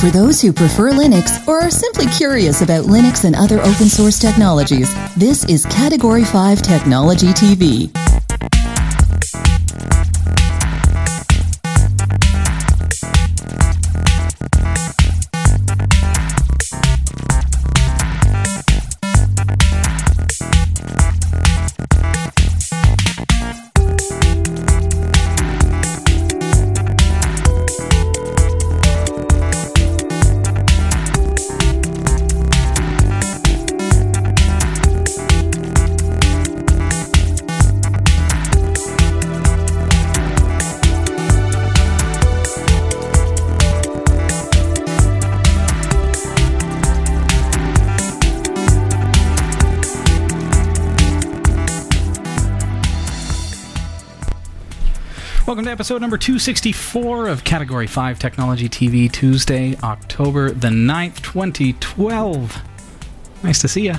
For those who prefer Linux or are simply curious about Linux and other open source technologies, this is Category 5 Technology TV. To episode number 264 of Category 5 Technology TV, Tuesday, October the 9th, 2012. Nice to see you.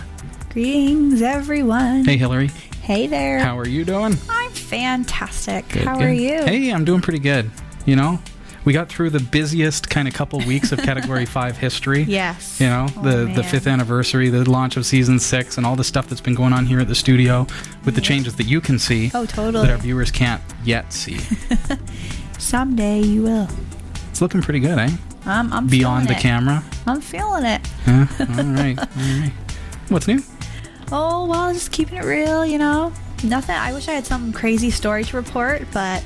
Greetings, everyone. Hey, Hillary. Hey there. How are you doing? I'm fantastic. Good, How good. are you? Hey, I'm doing pretty good. You know, we got through the busiest kind of couple weeks of Category 5 history. Yes. You know, Oh, the, the fifth anniversary, the launch of season six, and all the stuff that's been going on here at the studio with the changes that you can see Oh, totally. that our viewers can't yet see. Someday you will. It's looking pretty good, eh? I'm, I'm Beyond the it. camera. I'm feeling it. Yeah, all right, all right. What's new? Oh, well, just keeping it real, you know? Nothing. I wish I had some crazy story to report, but,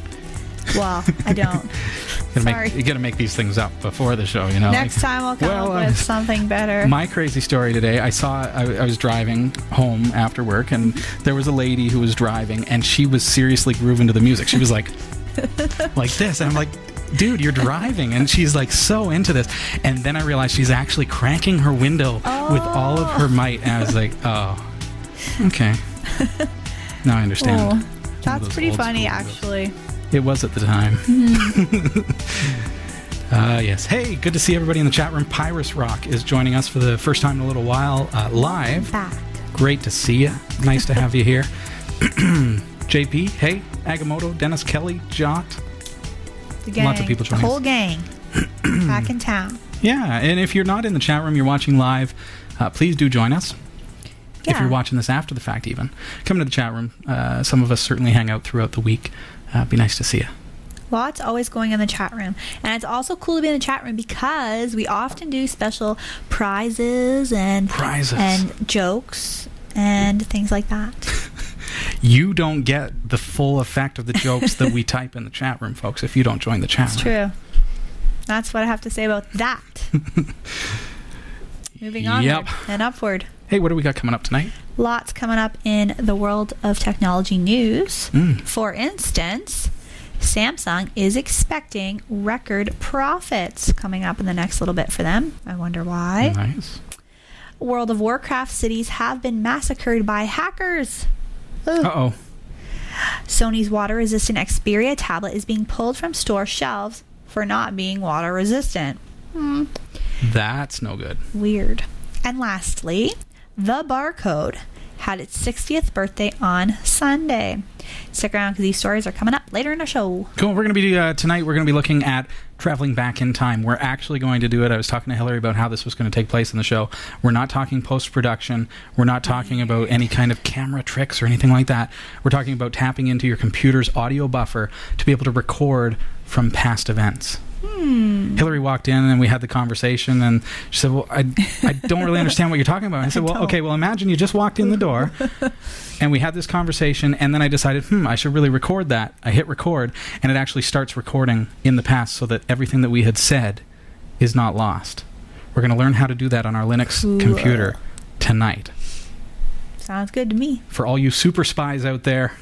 well, I don't. Gotta Sorry. Make, you gotta make these things up before the show, you know. Next like- time I'll come Well, up uh, with something better. My crazy story today, I saw, I, I was driving home after work, and there was a lady who was driving, and she was seriously grooving to the music. She was like, like this. And I'm like, dude, you're driving. And she's like so into this. And then I realized she's actually cranking her window with all of her might. And I was like, oh, okay. Now I understand. oh, that's pretty funny, actually. videos. Actually. It was at the time. uh, yes. Hey, good to see everybody in the chat room. Pyrus Rock is joining us for the first time in a little while uh, live. Back. Great to see you. Nice to have you here. JP, hey, Agamotto, Dennis Kelly, Jot. The gang. Lots of people The joining us. whole gang. back in town. Yeah, and if you're not in the chat room, you're watching live, uh, please do join us. If Yeah. you're watching this after the fact, even come to the chat room. Uh, some of us certainly hang out throughout the week. Uh, be nice to see you. Lots always going in the chat room. And it's also cool to be in the chat room because we often do special prizes and Prizes. and jokes and things like that. You don't get the full effect of the jokes that we type in the chat room, folks, if you don't join the chat That's room. true. That's what I have to say about that. Moving on Yep. and upward. Hey, what do we got coming up tonight? Lots coming up in the world of technology news. Mm. For instance, Samsung is expecting record profits coming up in the next little bit for them. I wonder why. Nice. World of Warcraft cities have been massacred by hackers. Uh oh. Sony's water resistant Xperia tablet is being pulled from store shelves for not being water resistant. Hmm, That's no good. weird. And lastly, the barcode had its 60th birthday on Sunday. Stick around because these stories are coming up later in the show. Cool. We're going to be uh, tonight. We're going to be looking at traveling back in time. We're actually going to do it. I was talking to Hillary about how this was going to take place in the show. We're not talking post production. We're not talking about any kind of camera tricks or anything like that. We're talking about tapping into your computer's audio buffer to be able to record from past events. Hmm. Hillary walked in and we had the conversation, and she said, "Well, I, I don't really understand what you're talking about." I said, I "Well, don't. okay. Well, imagine you just walked in the door." and we had this conversation and then i decided hmm i should really record that i hit record and it actually starts recording in the past so that everything that we had said is not lost we're going to learn how to do that on our linux Cool. computer tonight Sounds good to me. for all you super spies out there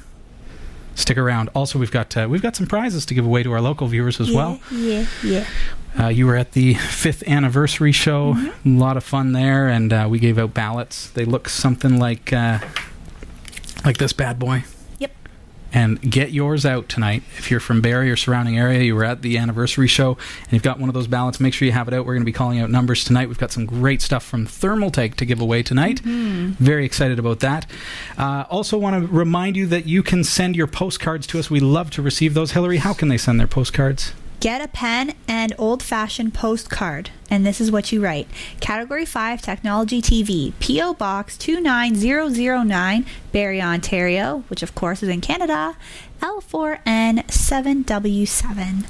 stick around. Also we've got uh, we've got some prizes to give away to our local viewers as well. Yeah, yeah. uh, you were at the fifth anniversary show. A lot of fun there and uh, we gave out ballots. They look something like uh, like this bad boy. And get yours out tonight. If you're from Barrie or surrounding area, you were at the anniversary show and you've got one of those ballots, make sure you have it out. We're going to be calling out numbers tonight. We've got some great stuff from Thermaltake to give away tonight. Very excited about that. Uh, also, want to remind you that you can send your postcards to us. We love to receive those. Hillary, how can they send their postcards? Get a pen and old fashioned postcard. And this is what you write Category 5 Technology TV, P.O. Box 29009, Barrie, Ontario, which of course is in Canada, L4N7W7.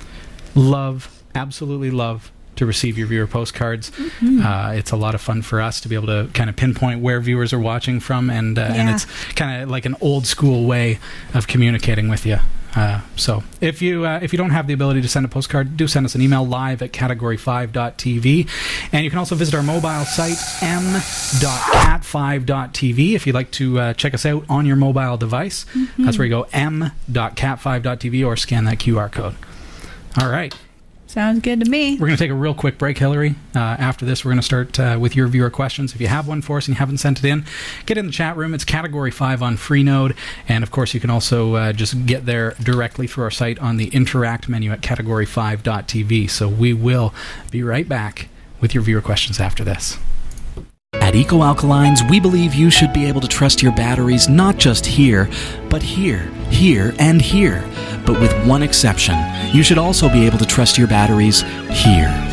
Love, absolutely love to receive your viewer postcards. Mm-hmm. Uh, it's a lot of fun for us to be able to kind of pinpoint where viewers are watching from, and uh, and it's kind of like an old school way of communicating with you. Uh, so if you uh, if you don't have the ability to send a postcard, do send us an email live at category5.tv, and you can also visit our mobile site m.cat5.tv if you'd like to uh, check us out on your mobile device. That's where you go m.cat5.tv or scan that QR code. All right. Sounds good to me. We're going to take a real quick break, Hillary. Uh, after this, we're going to start uh, with your viewer questions. If you have one for us and you haven't sent it in, get in the chat room. It's Category 5 on Freenode. And of course, you can also uh, just get there directly through our site on the Interact menu at category5.tv. So we will be right back with your viewer questions after this. At Eco Alkalines, we believe you should be able to trust your batteries not just here, but here, here, and here. But with one exception, you should also be able to trust your batteries here.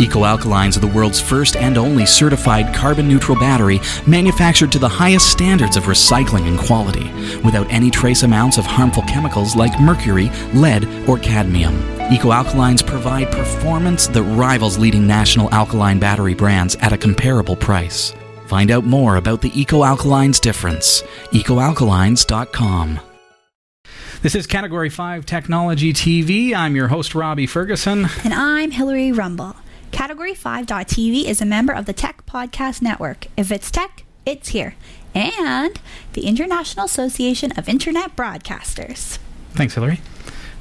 Eco Alkalines are the world's first and only certified carbon neutral battery manufactured to the highest standards of recycling and quality, without any trace amounts of harmful chemicals like mercury, lead, or cadmium. Eco Alkalines provide performance that rivals leading national alkaline battery brands at a comparable price. Find out more about the Eco Alkalines difference. EcoAlkalines.com. This is Category 5 Technology TV. I'm your host, Robbie Ferguson. And I'm Hillary Rumball. Category 5.tv is a member of the Tech Podcast Network. If it's tech, it's here. And the International Association of Internet Broadcasters. Thanks, Hillary.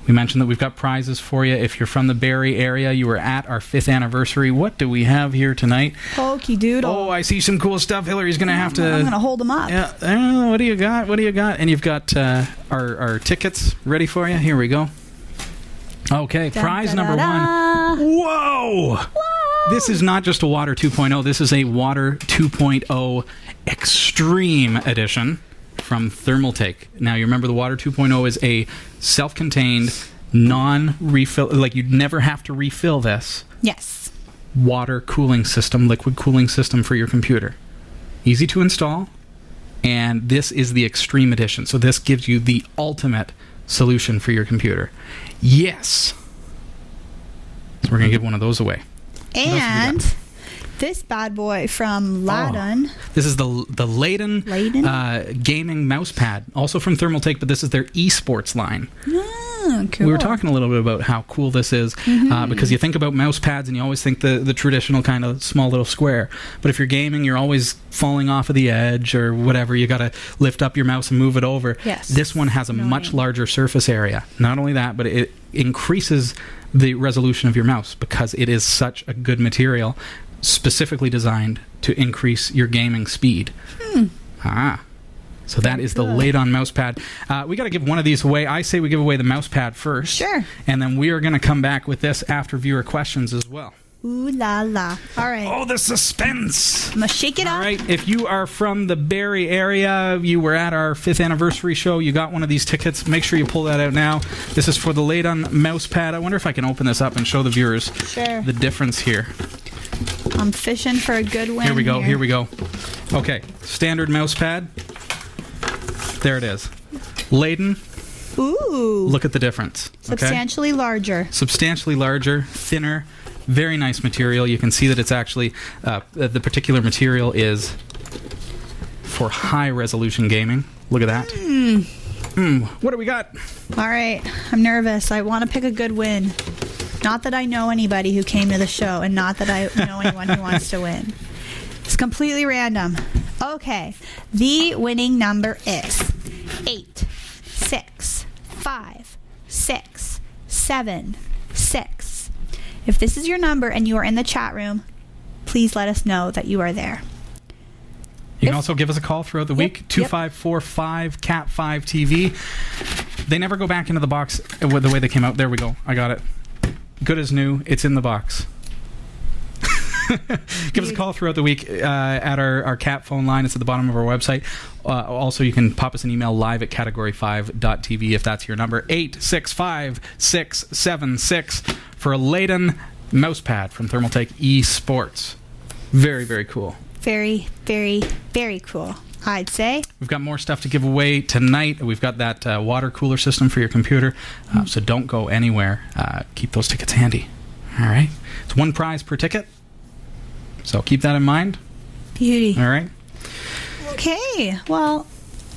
We mentioned that we've got prizes for you. If you're from the Barrie area, you were at our fifth anniversary. What do we have here tonight? Pokey doodle. Oh, I see some cool stuff. Hillary's going to have to. I'm going to hold them up. Yeah, uh, what do you got? What do you got? And you've got uh, our, our tickets ready for you. Here we go. Okay, Dun, prize number da, one. da. Whoa! This is not just a Water 2.0. This is a Water 2.0 Extreme Edition from Thermaltake. Now, you remember the Water 2.0 is a self-contained, non-refill. Like you'd never have to refill this Yes. water cooling system, liquid cooling system for your computer. Easy to install, and this is the Extreme Edition. So this gives you the ultimate solution for your computer. Yes. So we're gonna give one of those away. else have we And this bad boy from Ladon. This is the the Layden, Layden? Uh, gaming mouse pad, also from Thermaltake, but this is their esports line. Cool. We were talking a little bit about how cool this is uh, because you think about mouse pads and you always think the, the traditional kind of small little square. But if you're gaming, you're always falling off of the edge or whatever. You got to lift up your mouse and move it over. Yes. This one has a Annoying. much larger surface area. Not only that, but it increases the resolution of your mouse because it is such a good material, specifically designed to increase your gaming speed. Ah. So that is the Good. laid on mouse pad. Uh, we got to give one of these away. I say we give away the mouse pad first. Sure. And then we are going to come back with this after viewer questions as well. Ooh la la. All right. Oh, the suspense! I'm going to shake it All up. right, if you are from the Barrie area, you were at our fifth anniversary show, you got one of these tickets, make sure you pull that out now. This is for the laid on mouse pad. I wonder if I can open this up and show the viewers Sure. the difference here. I'm fishing for a good win. Here we go, here we go. Okay, standard mouse pad. There it is. Laden. Ooh. look at the difference. okay? substantially larger. substantially larger, thinner, very nice material. You can see that it's actually uh, the particular material is for high resolution gaming. Look at that. Hmm. What do we got? All right. I'm nervous. I want to pick a good win. Not that I know anybody who came to the show, and not that I know anyone who wants to win. It's completely random. Okay. The winning number is eight, six, five, six, seven, six. If this is your number and you are in the chat room, please let us know that you are there. You can also give us a call throughout the Yep, week. yep. 2545 Cat 5 TV. They never go back into the box the way they came out. There we go. I got it. Good as new. It's in the box. Give us a call throughout the week uh, at our, our cat phone line. It's at the bottom of our website. Uh, also, you can pop us an email live at category5.tv if that's your number. 865 676 for a Leyden mousepad from Thermaltake eSports. Very, very cool. Very, very, very cool. I'd say. We've got more stuff to give away tonight. We've got that uh, water cooler system for your computer, uh, so don't go anywhere. Uh, keep those tickets handy. All right. It's one prize per ticket, so keep that in mind. Beauty. All right. Okay. Well,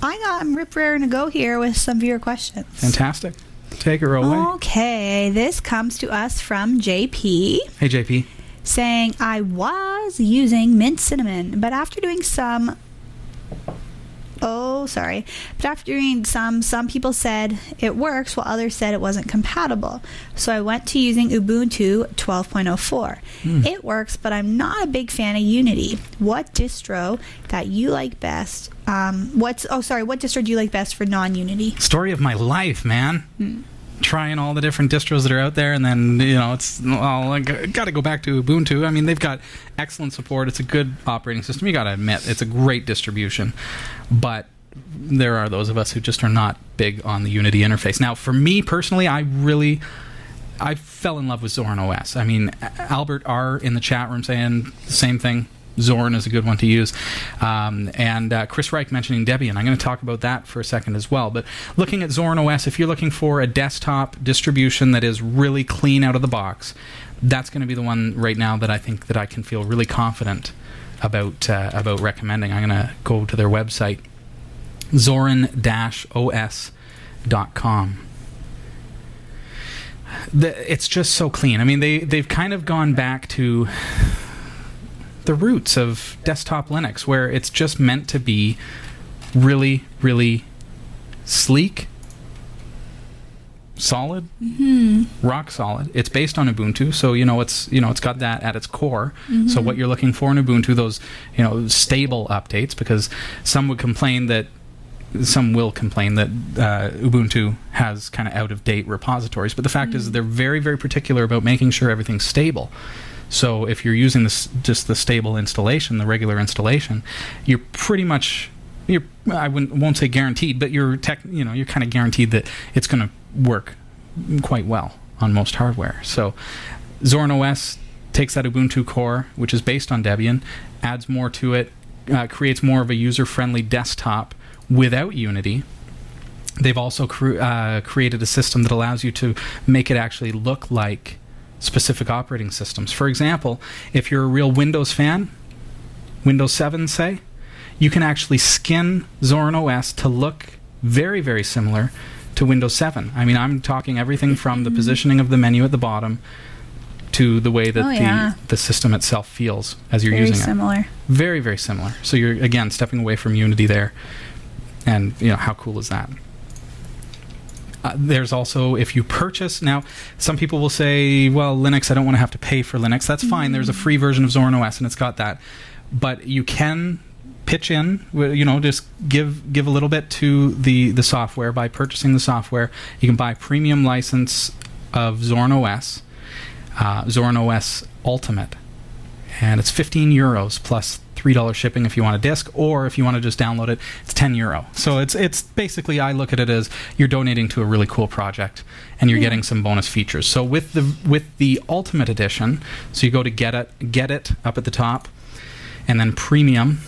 I got I'm rip raring to go here with some viewer questions. Fantastic. Take her away. Okay, this comes to us from JP Hey, JP. saying I was using mint cinnamon, but after doing some Oh, sorry. But after doing some, some people said it works while others said it wasn't compatible. So I went to using Ubuntu 12.04. It works, but I'm not a big fan of Unity. What distro that you like best? Um, what's oh sorry, what distro do you like best for non-Unity? Story of my life, man. Trying all the different distros that are out there, and then you know it's well, got to go back to Ubuntu. I mean, they've got excellent support. It's a good operating system. You got to admit, it's a great distribution, but there are those of us who just are not big on the Unity interface. Now, for me personally, I really. I fell in love with Zorin OS. I mean, Albert R in the chat room saying the same thing. Zorin is a good one to use. Um, and uh, Chris Reich mentioning Debian. I'm going to talk about that for a second as well. But looking at Zorin OS, if you're looking for a desktop distribution that is really clean out of the box, that's going to be the one right now that I think that I can feel really confident about uh, about recommending. I'm going to go to their website, zorin-os.com the, it's just so clean. I mean, they they've kind of gone back to the roots of desktop Linux, where it's just meant to be really, really sleek, solid, mm-hmm. rock solid. It's based on Ubuntu, so you know it's you know it's got that at its core. So mm-hmm. what you're looking for in Ubuntu, those you know stable updates, because some would complain that some will complain that uh, Ubuntu has kind of out of date repositories, but the fact is mm-hmm. they're very, very particular about making sure everything's stable. So if you're using this just the stable installation, the regular installation, you're pretty much you're I won't say guaranteed, but you're tech, you know you're kind of guaranteed that it's going to work quite well on most hardware. So Zorin OS takes that Ubuntu core, which is based on Debian, adds more to it, uh, creates more of a user-friendly desktop without Unity. They've also cre- uh, created a system that allows you to make it actually look like specific operating systems. For example, if you're a real Windows fan, Windows 7, say, you can actually skin Zorin OS to look very, very similar to Windows 7. I mean, I'm talking everything from the positioning of the menu at the bottom to the way that Oh, yeah. the, the system itself feels as you're Very using it Very similar. very very similar so you're again stepping away from unity there and you know how cool is that uh, there's also if you purchase now some people will say well linux i don't want to have to pay for linux. That's fine. There's a free version of zorin os and it's got that. But you can pitch in you know just give give a little bit to the the software by purchasing the software. You can buy premium license of zorin os uh, zorin os ultimate. And it's 15 euros plus three dollars shipping if you want a disc, or if you want to just download it, it's 10 euro. So it's it's basically I look at it as you're donating to a really cool project, and you're mm-hmm. getting some bonus features. So with the with the Ultimate Edition, so you go to get it get it up at the top, and then Premium,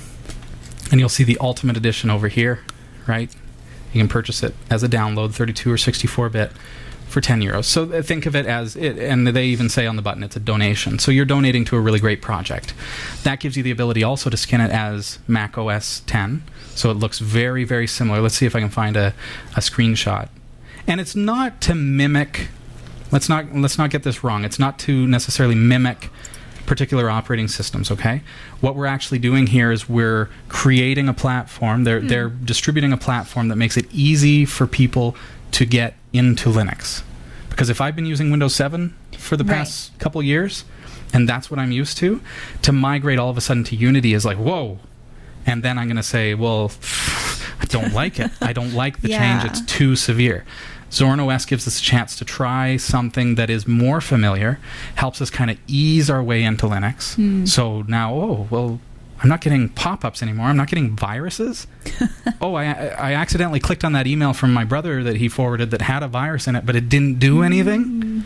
and you'll see the Ultimate Edition over here, right? You can purchase it as a download, 32 or 64 bit for 10 euros. So uh, think of it as it, and they even say on the button it's a donation. So you're donating to a really great project. That gives you the ability also to skin it as Mac OS 10. So it looks very, very similar. Let's see if I can find a, a screenshot. And it's not to mimic. Let's not let's not get this wrong. It's not to necessarily mimic particular operating systems okay what we're actually doing here is we're creating a platform they're they're distributing a platform that makes it easy for people to get into linux. Because if i've been using windows 7 for the Right. past couple years and that's what i'm used to to migrate all of a sudden to unity is like whoa. And then i'm going to say well i don't like it. I don't like the change. It's too severe. Zorin OS gives us a chance to try something that is more familiar, helps us kind of ease our way into Linux. Hmm. So now, oh, well, I'm not getting pop ups anymore. I'm not getting viruses. oh, I, I accidentally clicked on that email from my brother that he forwarded that had a virus in it, but it didn't do anything.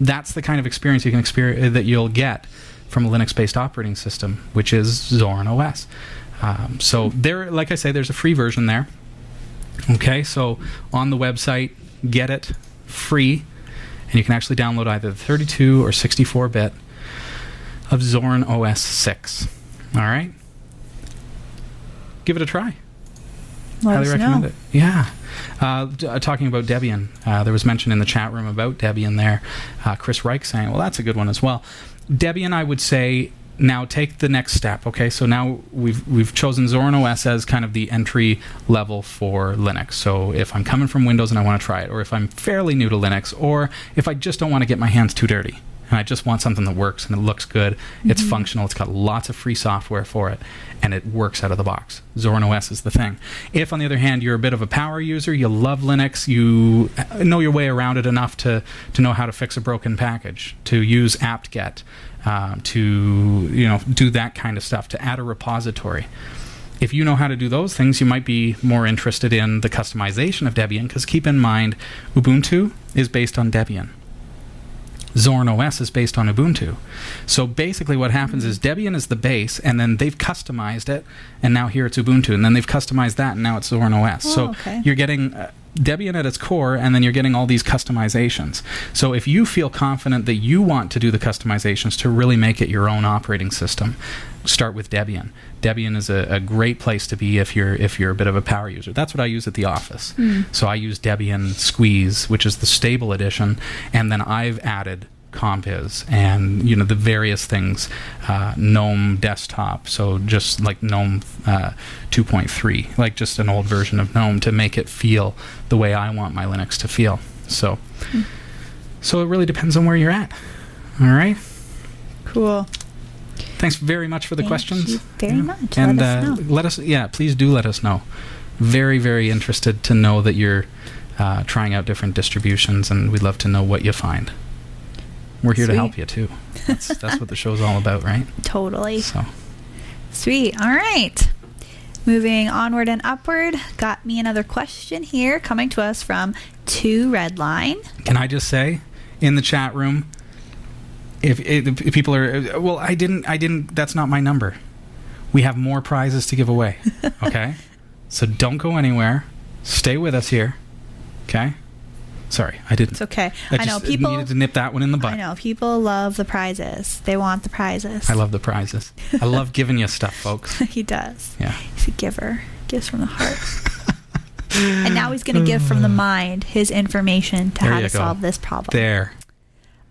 that's the kind of experience you can experience that you'll get from a Linux-based operating system, which is Zorin OS. Um, so there, like I say, there's a free version there. Okay, so on the website, get it free, and you can actually download either the 32 or 64 bit of Zorin OS 6. All right, give it a try. Let Highly recommend know. it. Yeah. Uh, d- uh, talking about Debian, uh, there was mention in the chat room about Debian there. Uh, Chris Reich saying, well, that's a good one as well. Debian, I would say, now take the next step. Okay, so now we've we've chosen Zorin OS as kind of the entry level for Linux. So if I'm coming from Windows and I want to try it, or if I'm fairly new to Linux, or if I just don't want to get my hands too dirty and I just want something that works and it looks good, it's functional, it's got lots of free software for it, and it works out of the box. Zorin OS is the thing. If, on the other hand, you're a bit of a power user, you love Linux, you uh, know your way around it enough to, to know how to fix a broken package, to use apt-get, um, to you know do that kind of stuff, to add a repository. If you know how to do those things, you might be more interested in the customization of Debian, because keep in mind, Ubuntu is based on Debian. Zorin OS is based on Ubuntu. So basically, what happens is Debian is the base, and then they've customized it, and now here it's Ubuntu, and then they've customized that, and now it's Zorin OS. Oh, so okay. you're getting uh, Debian at its core, and then you're getting all these customizations. So if you feel confident that you want to do the customizations to really make it your own operating system, start with Debian. Debian is a, a great place to be if you're if you're a bit of a power user. That's what I use at the office. Hmm. So I use Debian Squeeze, which is the stable edition, and then I've added Compiz and you know the various things, uh, GNOME desktop. So just like GNOME uh, 2.3, like just an old version of GNOME to make it feel the way I want my Linux to feel. So, so it really depends on where you're at. All right. Cool. Thanks very much for the Thank questions. you very much. And Let us uh, know. let us, yeah, please do let us know. Very, very interested to know that you're uh, trying out different distributions, and we'd love to know what you find. We're here Sweet. to help you too. That's that's what the show's all about, right? Totally. So, Sweet. All right. Moving onward and upward. Got me another question here coming to us from Two Redline. can I just say, in the chat room, if, if, if people are, well, I didn't, I didn't. That's not my number. We have more prizes to give away. Okay, so don't go anywhere. Stay with us here. Okay. Sorry, I didn't. It's okay. I, I, know people. needed to nip that one in the butt. I know people love the prizes. They want the prizes. I love the prizes. I love giving you stuff, folks. he does. Yeah. He's a giver. Gives from the heart. and now he's going to give from the mind his information to There how to go. solve this problem. There.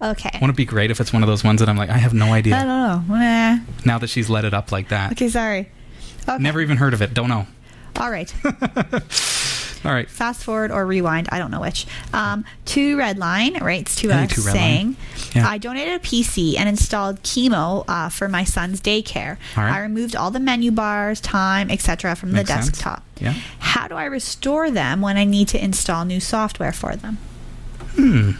Okay. Won't it be great if it's one of those ones that I'm like, I have no idea. I don't know. Eh. Now that she's let it up like that. Okay, sorry. Okay. Never even heard of it. Don't know. All right. All right. Fast forward or rewind, I don't know which. Um, to Redline writes to us saying, Yeah. I donated a PC and installed Qimo uh, for my son's daycare. Right. I removed all the menu bars, time, etc. from Makes the sense. desktop. Yeah. How do I restore them when I need to install new software for them? Hmm.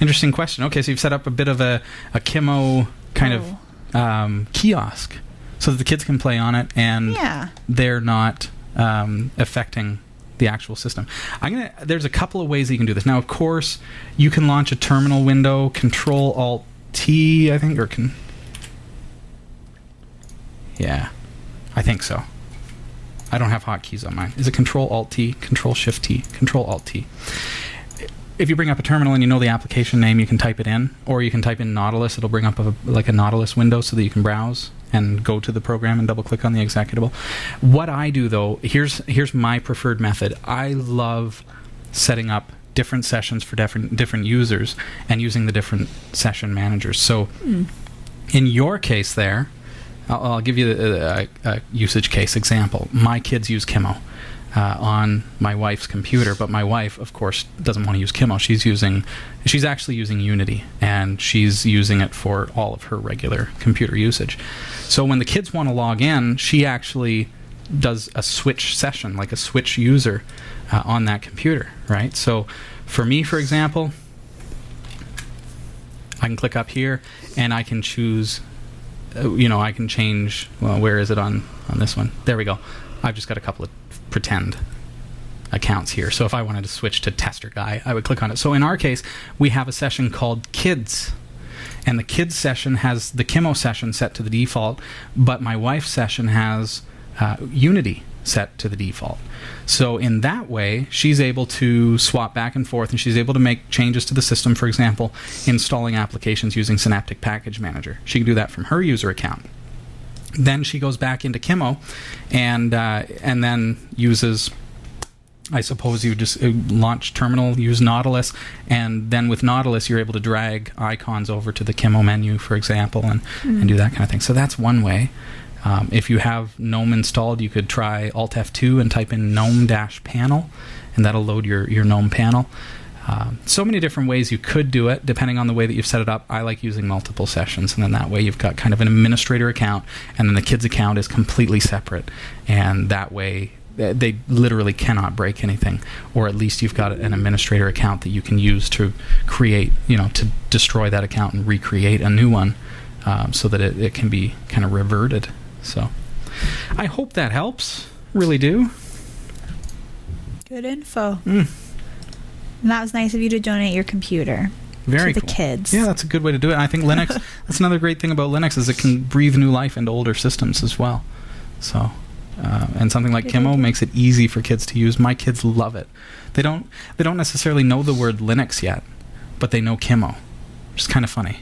Interesting question. Okay, so you've set up a bit of a, a Qimo kind Oh. of um, kiosk so that the kids can play on it and Yeah. they're not um, affecting the actual system. I'm gonna. There's a couple of ways that you can do this. Now, of course, you can launch a terminal window, Control Alt T, I think, or can. Yeah, I think so. I don't have hotkeys on mine. Is it Control Alt T, Control Shift T, Control Alt T? If you bring up a terminal and you know the application name, you can type it in, or you can type in Nautilus. It'll bring up a, like a Nautilus window so that you can browse and go to the program and double click on the executable. What I do though, here's here's my preferred method. I love setting up different sessions for different different users and using the different session managers. So hmm. in your case there, I'll, I'll give you a, a, a usage case example. My kids use Qimo uh, on my wife's computer, but my wife, of course, doesn't want to use Qimo. She's using, she's actually using Unity, and she's using it for all of her regular computer usage. So when the kids want to log in, she actually does a switch session, like a switch user, uh, on that computer, right? So for me, for example, I can click up here and I can choose uh, you know I can change well where is it on on this one there we go I've just got a couple of pretend accounts here. So if I wanted to switch to tester guy, I would click on it. So in our case, we have a session called kids. And the kids session has the Qimo session set to the default, but my wife's session has uh, Unity set to the default. So in that way, she's able to swap back and forth and she's able to make changes to the system, for example, installing applications using Synaptic Package Manager. She can do that from her user account. Then she goes back into Qimo and uh, and then uses I suppose you just uh, launch terminal, use Nautilus, and then with Nautilus you're able to drag icons over to the Qimo menu, for example, and, Hmm. and do that kind of thing. So that's one way. Um, if you have GNOME installed, you could try Alt F2 and type in GNOME dash panel, and that'll load your, your GNOME panel. Um, so many different ways you could do it, depending on the way that you've set it up. I like using multiple sessions, and then that way you've got kind of an administrator account, and then the kids' account is completely separate, and that way they literally cannot break anything, or at least you've got an administrator account that you can use to create, you know, to destroy that account and recreate a new one, um, so that it, it can be kind of reverted. So, I hope that helps. Really do. Good info. Mm. And that was nice of you to donate your computer Very to the cool. kids. Yeah, that's a good way to do it. And I think Linux. that's another great thing about Linux is it can breathe new life into older systems as well. So, uh, and something like Qimo makes it easy for kids to use. My kids love it. They don't. They don't necessarily know the word Linux yet, but they know Qimo, which is kind of funny.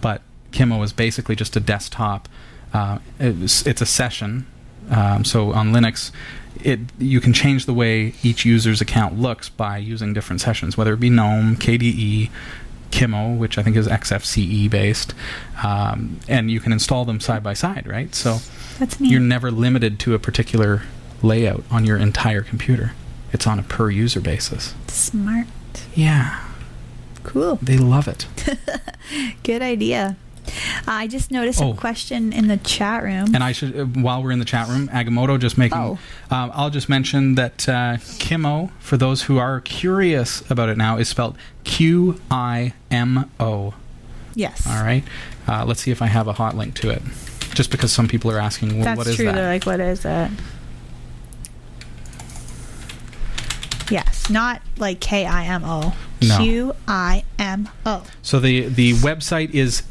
But Qimo is basically just a desktop. Uh, it's, it's a session. Um, so on Linux, it you can change the way each user's account looks by using different sessions, whether it be GNOME, KDE, Qimo, which I think is XFCE based, um, and you can install them side by side, right? So you're never limited to a particular layout on your entire computer. It's on a per user basis. Smart. Yeah, Cool. they love it. Good idea. I just noticed Oh. a question in the chat room. And I should, uh, while we're in the chat room, Agamotto just making. Oh. Um, I'll just mention that uh, Qimo, for those who are curious about it now, is spelled Q I M O. yes. All right. Uh, let's see if I have a hot link to it. Just because some people are asking, well, That's what is true. that? They're like, what is it? Yes, not like K I M O. No. Q I M O. So the the website is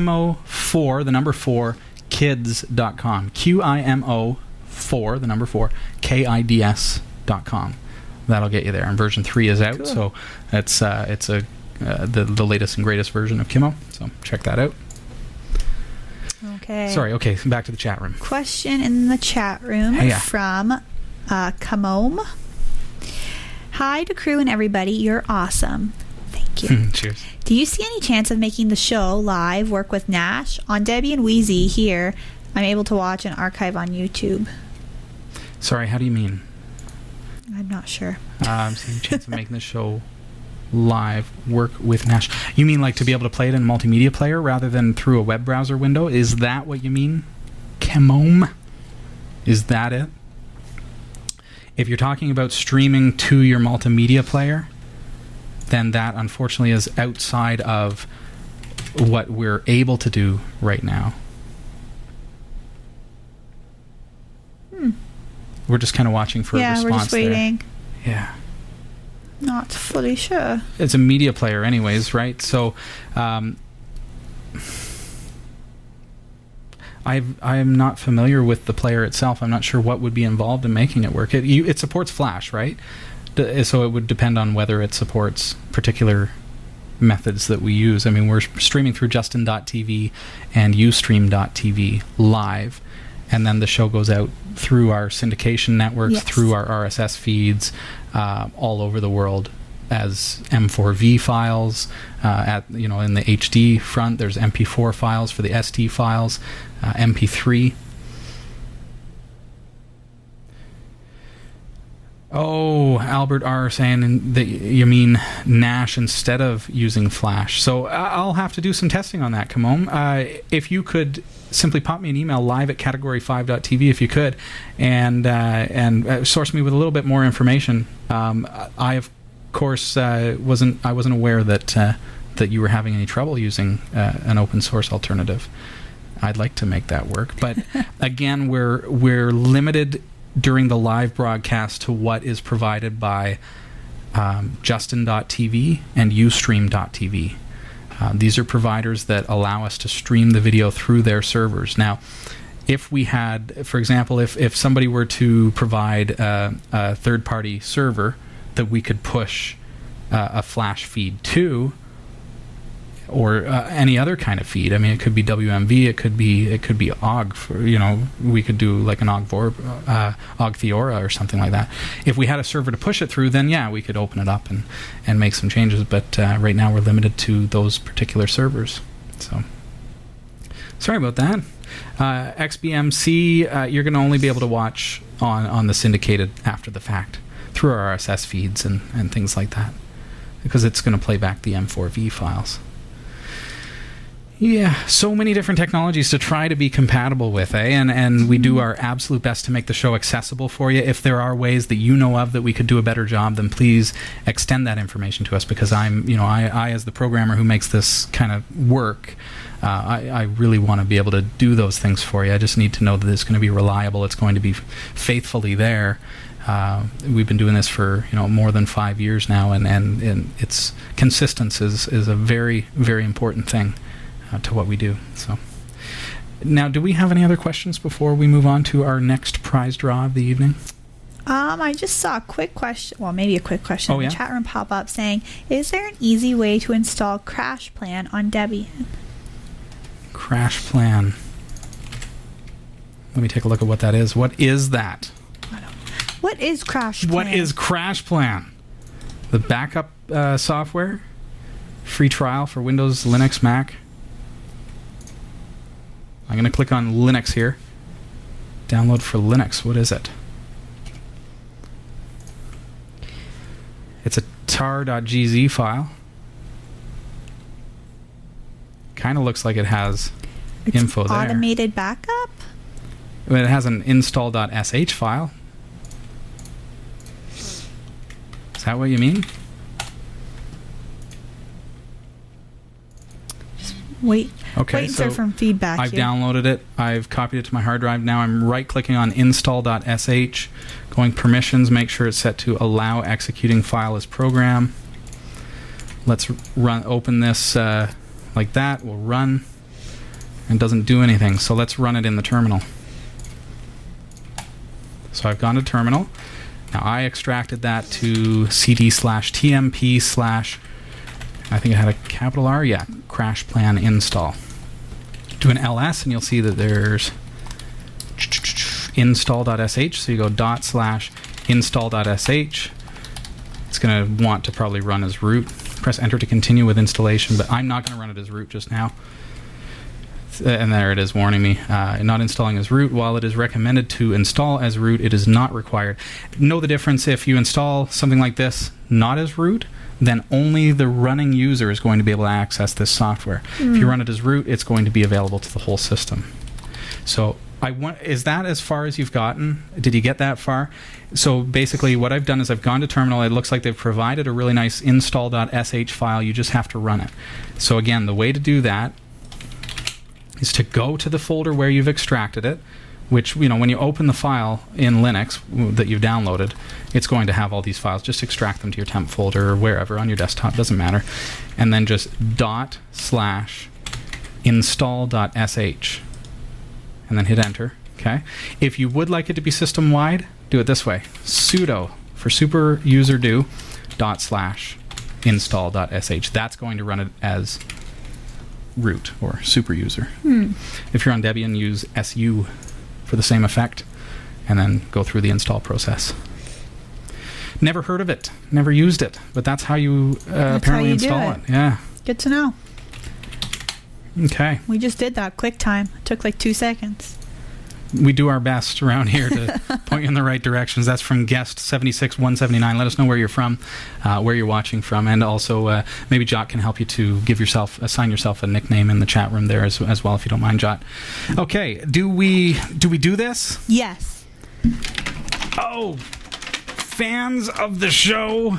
Qimo4, the number 4, kids.com. Q I M O 4, the number 4, K I D S.com. That'll get you there. And version 3 is out, Cool. so it's uh, it's a uh, the the latest and greatest version of Qimo. So check that out. Okay. Sorry, okay, back to the chat room. Question in the chat room Hey, yeah. from uh, Kamome. Hi to crew and everybody. You're awesome. Thank you. Cheers. Do you see any chance of making the show live work with Gnash? On Debian Wheezy here, I'm able to watch an archive on YouTube. Sorry, how do you mean? I'm not sure. Um, seeing a chance of making the show live work with Gnash. You mean like to be able to play it in a multimedia player rather than through a web browser window? Is that what you mean? Chemome? Is that it? If you're talking about streaming to your multimedia player, then that unfortunately is outside of what we're able to do right now. Hmm. We're just kind of watching for a response. yeah, we're just there. waiting. Yeah Not fully sure. it's a media player anyways right so um, I've, I'm not familiar with the player itself. I'm not sure what would be involved in making it work. It, you, it supports Flash, right? So it would depend on whether it supports particular methods that we use. I mean, we're streaming through Justin.tv and Ustream.tv live, and then the show goes out through our syndication networks, Yes. through our RSS feeds, uh, all over the world as M4V files. Uh, at you know, in the HD front, there's MP4 files for the SD files, uh, MP3. Oh, Albert R saying that you mean Gnash instead of using Flash. So I'll have to do some testing on that, Kamom. Uh, if you could simply pop me an email live at category5.tv if you could, and uh, and uh, source me with a little bit more information. Um, I of course uh, wasn't I wasn't aware that uh, that you were having any trouble using uh, an open source alternative. I'd like to make that work, but again, we're we're limited during the live broadcast to what is provided by um, Justin.tv and Ustream.tv. Uh, these are providers that allow us to stream the video through their servers. Now, if we had, for example, if, if somebody were to provide uh, a third party server that we could push uh, a flash feed to, or uh, any other kind of feed. I mean, it could be WMV, it could be it could be OGG. For, you know, we could do like an OGG, uh, Theora or something like that. If we had a server to push it through, then yeah, we could open it up and and make some changes. But uh, right now, we're limited to those particular servers. So sorry about that. Uh, XBMC, uh, you're going to only be able to watch on on the syndicated after the fact through our RSS feeds and and things like that because it's going to play back the M4V files. Yeah, so many different technologies to try to be compatible with, eh? And and we do our absolute best to make the show accessible for you. If there are ways that you know of that we could do a better job, then please extend that information to us because I'm, you know, I, I as the programmer who makes this kind of work, uh, I, I really want to be able to do those things for you. I just need to know that it's going to be reliable. It's going to be faithfully there. Uh, we've been doing this for you know more than five years now, and and, and it's consistency is, is a very very important thing uh, to what we do. So, now, do we have any other questions before we move on to our next prize draw of the evening? Um, I just saw a quick question, well, maybe a quick question Oh, in the chat room pop up saying, "Is there an easy way to install Crash Plan on Debian?" Crash plan. Let me take a look at what that is. What is that? What is Crash Plan? What is Crash Plan? The backup uh, software? Free trial for Windows, Linux, Mac. I'm going to click on Linux here. Download for Linux. What is it? It's a tar.gz file. Kind of looks like it has It's info there. Automated backup. But it has an install.sh file. Is that what you mean? Wait, Okay, wait, so from feedback. I've here. downloaded it. I've copied it to my hard drive. Now I'm right clicking on install.sh, going permissions, make sure it's set to allow executing file as program. Let's run open this uh, like that. We'll run. And doesn't do anything. So let's run it in the terminal. So I've gone to terminal. Now I extracted that to cd slash tmp slash I think it had a capital R. Yeah, crash plan install. Do an ls and you'll see that there's install.sh so you go dot slash install.sh it's going to want to probably run as root. Press enter to continue with installation but i'm not going to run it as root just now. And there it is warning me. Uh, not installing as root. While it is recommended to install as root it is not required. Know the difference if you install something like this not as root then only the running user is going to be able to access this software if you mm. run it as root it's going to be available to the whole system so I want is that as far as you've gotten? Did you get that far? So basically what I've done is I've gone to terminal. It looks like they've provided a really nice install.sh file. You just have to run it. So again, the way to do that is to go to the folder where you've extracted it, which you know when you open the file in Linux that you've downloaded, it's going to have all these files. Just extract them to your temp folder or wherever on your desktop, doesn't matter, and then just dot slash install.sh and then hit enter. Okay. If you would like it to be system wide, do it this way: sudo for super user do dot slash install.sh. That's going to run it as root or super user. Hmm. If you're on Debian, use su for the same effect, and then go through the install process. Never heard of it, never used it, but that's how you uh, how apparently you do install it. it. Yeah. Good to know. Okay. We just did that quick time. Took like two seconds. We do our best around here to point you in the right directions. That's from guest 76179. Let us know where you're from, uh, where you're watching from, and also uh, maybe Jot can help you to give yourself, assign yourself a nickname in the chat room there as, as well, if you don't mind, Jot. Okay, do we do we do this? Yes. Oh, fans of the show,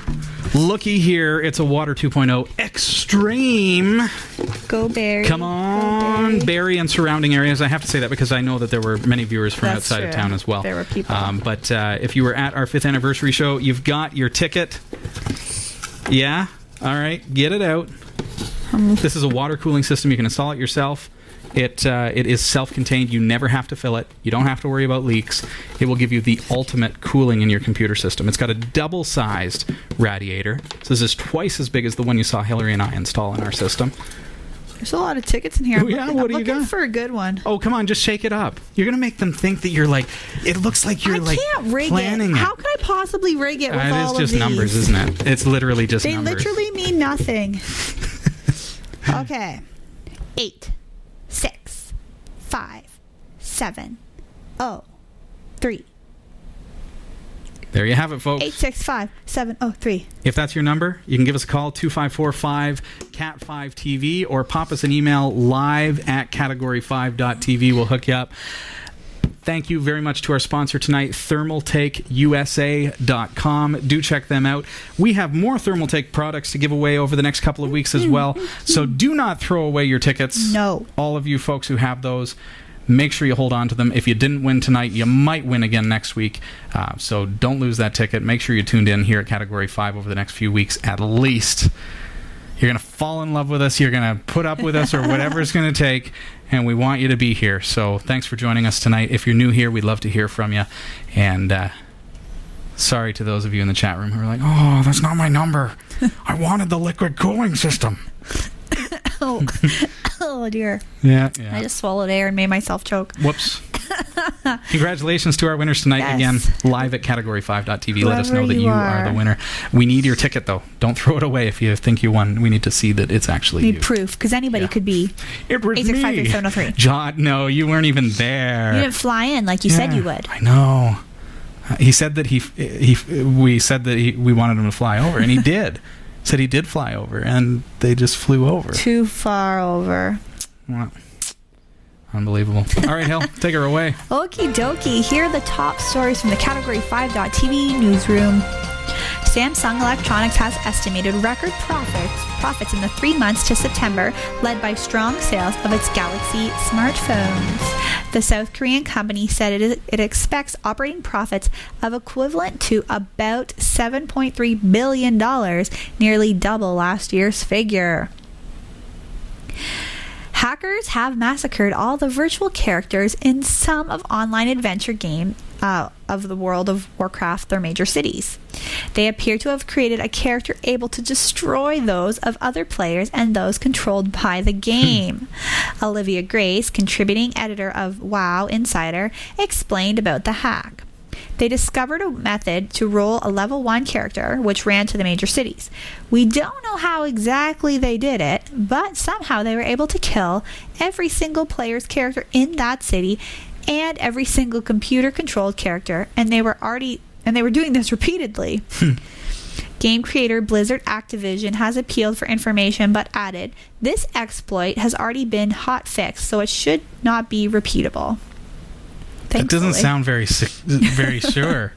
looky here. It's a Water 2.0 Extreme. Go Barrie. Come on, Barrie. Barrie and surrounding areas. I have to say that because I know that there were many viewers from That's outside of town as well. There were people. Um, but uh, if you were at our fifth anniversary show, you've got your ticket. Yeah? All right, get it out. Um, This is a water cooling system. You can install it yourself. It uh, it is self-contained. You never have to fill it. You don't have to worry about leaks. It will give you the ultimate cooling in your computer system. It's got a double-sized radiator. So this is twice as big as the one you saw Hillary and I install in our system. There's a lot of tickets in here. I'm Oh, yeah? looking, What I'm do you looking got? for a good one. Oh, come on, just shake it up. You're gonna make them think that you're like. It looks like you're I like can't rig planning it. it. How could I possibly rig it with Uh, all it is just numbers, isn't it? It's literally just They numbers. literally mean nothing. okay. Eight, five, seven, oh, three. There you have it, folks. Eight, six, five, seven, oh, three. If that's your number, you can give us a call, 2545 CAT5TV, or pop us an email live at category5.tv. We'll hook you up. Thank you very much to our sponsor tonight, thermaltakeusa.com. Do check them out. We have more Thermaltake products to give away over the next couple of weeks as well. So do not throw away your tickets. No. All of you folks who have those, make sure you hold on to them. If you didn't win tonight, you might win again next week. Uh, so don't lose that ticket. Make sure you tuned in here at Category 5 over the next few weeks at least. You're going to fall in love with us. You're going to put up with us or whatever it's going to take. And we want you to be here. So thanks for joining us tonight. If you're new here, we'd love to hear from you. And uh, sorry to those of you in the chat room who are like, oh, that's not my number. I wanted the liquid cooling system. Oh, oh dear. Yeah, yeah. I just swallowed air and made myself choke. Whoops. Congratulations to our winners tonight. Yes. Again, live at category5.tv. Let us know that you you are. are. the winner. We need your ticket, though. Don't throw it away if you think you won. We need to see that it's actually Need you. proof because anybody Yeah. could be. It was 865-3703. John, no, you weren't even there. You didn't fly in like you said you would. I know. Uh, He said that he, he we said that he, we wanted him to fly over, and he did. said he did fly over, and they just flew over. Too far over. Wow. Unbelievable. All right, Hill, take her away. Okie dokie. Here are the top stories from the Category 5.tv newsroom. Samsung Electronics has estimated record profits profits in the three months to September, led by strong sales of its Galaxy smartphones. The South Korean company said it, is, it expects operating profits of equivalent to about $7.3 billion, nearly double last year's figure. Hackers have massacred all the virtual characters in some of online adventure game uh, of the World of Warcraft, their major cities. They appear to have created a character able to destroy those of other players and those controlled by the game. Olivia Grace, contributing editor of WoW Insider, explained about the hack. They discovered a method to roll a level 1 character, which ran to the major cities. We don't know how exactly they did it, but somehow they were able to kill every single player's character in that city and every single computer controlled character, and they were already and they were doing this repeatedly. Hmm. Game creator Blizzard Activision has appealed for information but added, This exploit has already been hot fixed, so it should not be repeatable. That doesn't sound very very sure.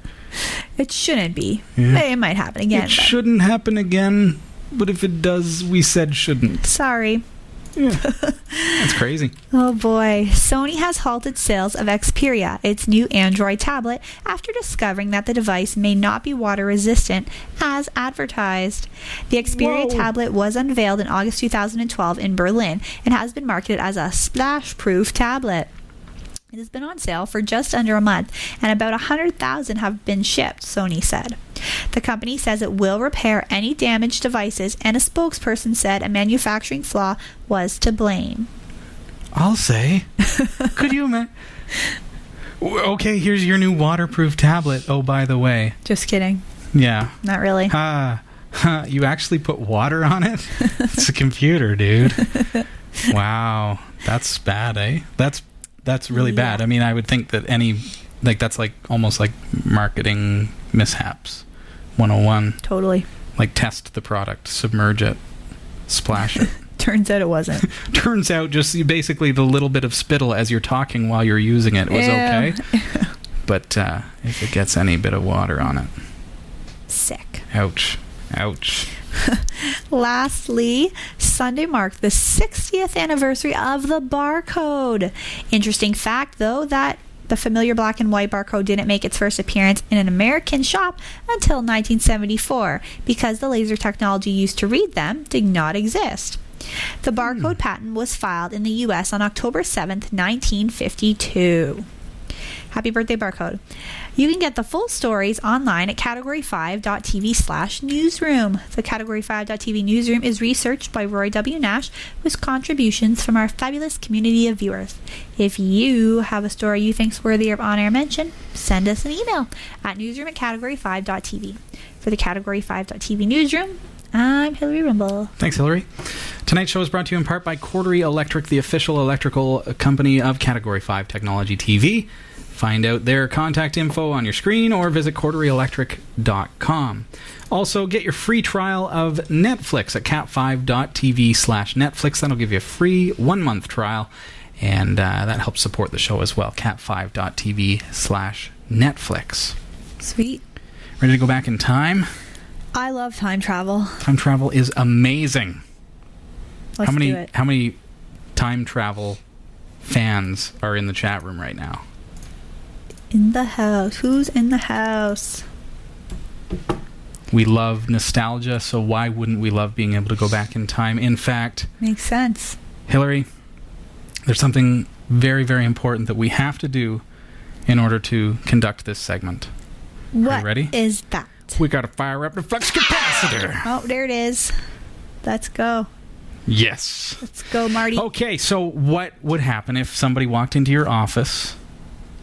It shouldn't be. Yeah. It might happen again. it but shouldn't happen again, but if it does, we said shouldn't. Sorry. That's crazy. Oh boy. Sony has halted sales of Xperia, its new Android tablet, after discovering that the device may not be water resistant as advertised. The Xperia Whoa. tablet was unveiled in August 2012 in Berlin and has been marketed as a splash proof tablet. It has been on sale for just under a month, and about 100,000 have been shipped, Sony said. The company says it will repair any damaged devices, and a spokesperson said a manufacturing flaw was to blame. I'll say. Could you imagine? Okay, here's your new waterproof tablet. Oh, by the way, Just kidding. yeah. Not really. Ah, huh, you actually put water on it? it's a computer, dude. Wow, that's bad, eh? That's that's really Yeah. bad. I mean, I would think that any like that's like almost like marketing mishaps 101. Totally. Like test the product, submerge it, splash it. Turns out it wasn't. Turns out just basically the little bit of spittle as you're talking while you're using it was Yeah. okay. But uh, if it gets any bit of water on it, Sick. Ouch. Ouch. Lastly, Sunday marked the 60th anniversary of the barcode. Interesting fact, though, that the familiar black and white barcode didn't make its first appearance in an American shop until 1974 because the laser technology used to read them did not exist. The barcode hmm. patent was filed in the US on October 7th, 1952. Happy birthday, barcode. You can get the full stories online at category5.tv slash newsroom. The category5.tv newsroom is researched by Roy W. Nash with contributions from our fabulous community of viewers. If you have a story you think's worthy of on-air mention, send us an email at newsroom at category5.tv. For the Category 5.tv newsroom, I'm Hillary Rumball. Thanks, Hillary. Tonight's show is brought to you in part by Cordery Electric, the official electrical company of Category 5 Technology TV. Find out their contact info on your screen or visit corderyelectric.com. Also, get your free trial of Netflix at cat5.tv slash Netflix. That'll give you a free one month trial, and uh, that helps support the show as well. cat5.tv slash Netflix. Sweet. Ready to go back in time? I love time travel. Time travel is amazing. Let's how many do it. how many time travel fans are in the chat room right now? In the house. Who's in the house? We love nostalgia, so why wouldn't we love being able to go back in time? In fact, Makes sense. Hillary, there's something very, very important that we have to do in order to conduct this segment. What ready? is that? We got to fire up the flux capacitor. Oh, there it is. Let's go. Yes. Let's go, Marty. Okay, so what would happen if somebody walked into your office,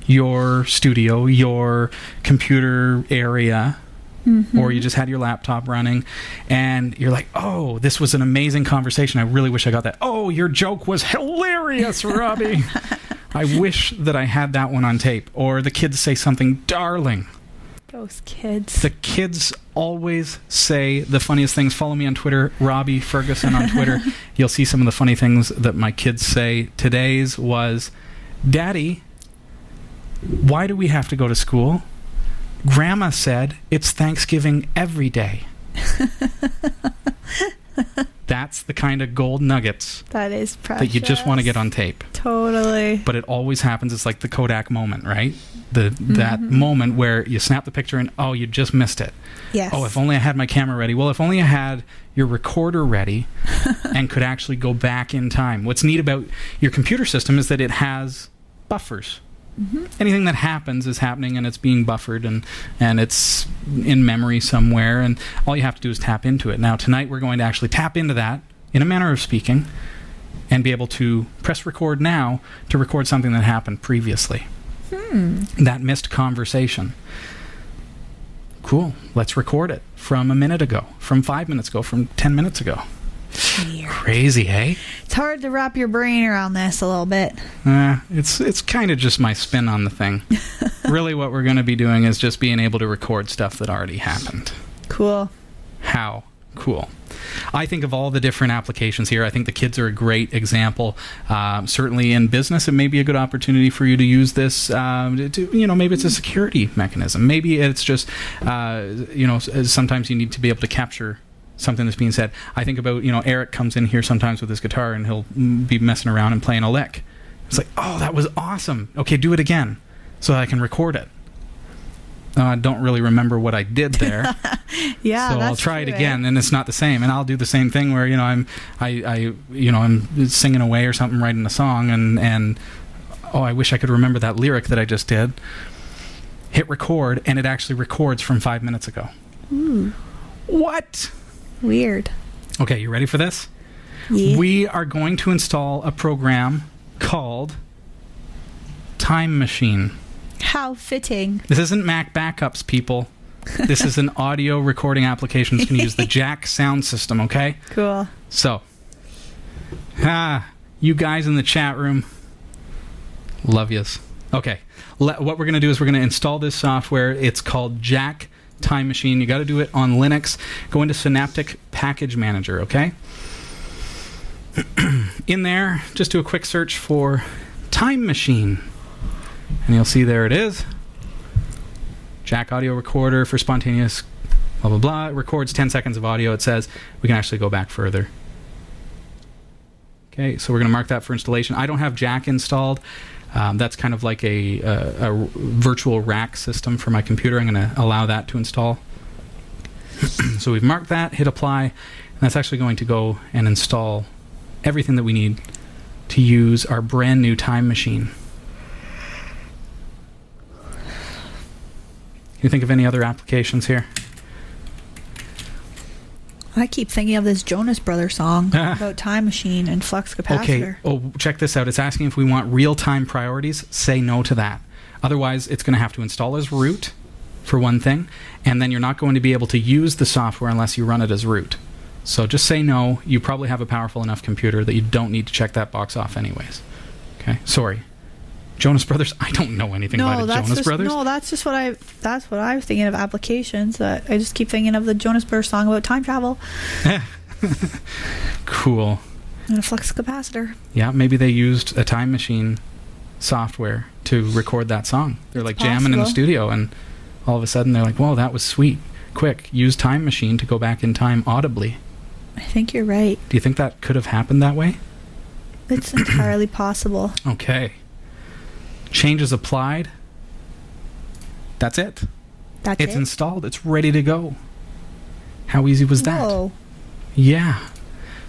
your studio, your computer area, mm-hmm. or you just had your laptop running, and you're like, oh, this was an amazing conversation. I really wish I got that. Oh, your joke was hilarious, Robbie. I wish that I had that one on tape. Or the kids say something darling. Those kids. The kids always say the funniest things. Follow me on Twitter, Robbie Ferguson on Twitter. You'll see some of the funny things that my kids say. Today's was, Daddy, why do we have to go to school? Grandma said it's Thanksgiving every day. That's the kind of gold nuggets that is precious. that you just want to get on tape. Totally. But it always happens. It's like the Kodak moment, right? The that mm-hmm. moment where you snap the picture and oh, you just missed it. Yes. Oh, if only I had my camera ready. Well, if only I had your recorder ready and could actually go back in time. What's neat about your computer system is that it has buffers. Mm-hmm. Anything that happens is happening and it's being buffered and, and it's in memory somewhere, and all you have to do is tap into it. Now, tonight we're going to actually tap into that, in a manner of speaking, and be able to press record now to record something that happened previously. Hmm. That missed conversation. Cool. Let's record it from a minute ago, from five minutes ago, from 10 minutes ago. Weird. Crazy, hey? It's hard to wrap your brain around this a little bit. Uh, it's it's kind of just my spin on the thing. really, what we're going to be doing is just being able to record stuff that already happened. Cool. How cool. I think of all the different applications here. I think the kids are a great example. Um, certainly in business, it may be a good opportunity for you to use this. Um, to, you know, maybe it's a security mechanism. Maybe it's just, uh, you know, sometimes you need to be able to capture something that's being said. I think about, you know, Eric comes in here sometimes with his guitar and he'll mm, be messing around and playing a lick. It's like, oh, that was awesome. Okay, do it again so that I can record it. Uh, I don't really remember what I did there Yeah. so I'll try it true, eh? again, and it's not the same. And I'll do the same thing where you know I'm I, I you know I'm singing away or something, writing a song, and and oh I wish I could remember that lyric that I just did. Hit record, and it actually records from five minutes ago. What? Weird. Okay, you ready for this? Yeah. We are going to install a program called Time Machine. How fitting. This isn't Mac backups, people. This is an audio recording application. It's going to use the Jack sound system, okay? Cool. So, ah, you guys in the chat room, love yous. Okay, Le- what we're going to do is we're going to install this software. It's called Jack Time Machine. You got to do it on Linux. Go into Synaptic Package Manager, okay? in there, just do a quick search for Time Machine. And you'll see there it is. Jack audio recorder for spontaneous blah blah blah. It records 10 seconds of audio. It says we can actually go back further. Okay, so we're going to mark that for installation. I don't have Jack installed. Um, that's kind of like a, a, a virtual rack system for my computer. I'm going to allow that to install. so we've marked that, hit apply, and that's actually going to go and install everything that we need to use our brand new time machine. Can you think of any other applications here? I keep thinking of this Jonas Brother song about time machine and flux capacitor. Okay. Oh, check this out. It's asking if we want real time priorities. Say no to that. Otherwise, it's going to have to install as root for one thing, and then you're not going to be able to use the software unless you run it as root. So just say no. You probably have a powerful enough computer that you don't need to check that box off, anyways. Okay. Sorry. Jonas Brothers. I don't know anything no, about that's Jonas just, Brothers. no, that's just what I. That's what I was thinking of applications. That I just keep thinking of the Jonas Brothers song about time travel Cool. and a flux capacitor. Yeah, maybe they used a time machine software to record that song. They're like jamming in the studio, and all of a sudden they're like, "Whoa, that was sweet! Quick, use time machine to go back in time audibly." I think you're right. Do you think that could have happened that way? It's entirely possible. Okay. Changes applied. That's it. That's it's it. installed. It's ready to go. How easy was that? Whoa. Yeah.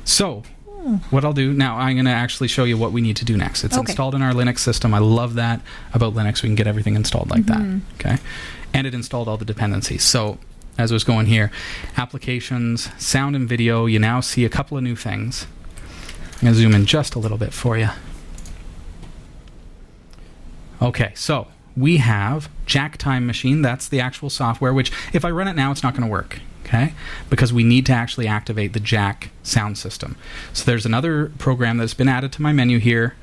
So, what I'll do now, I'm going to actually show you what we need to do next. It's Okay. installed in our Linux system. I love that about Linux. We can get everything installed like Mm-hmm. that. Okay. And it installed all the dependencies. So, as I was going here, applications, sound and video, you now see a couple of new things. I'm going to zoom in just a little bit for you. Okay, so we have Jack Time Machine. That's the actual software, which if I run it now, it's not going to work. Okay, because we need to actually activate the Jack sound system. So there's another program that's been added to my menu here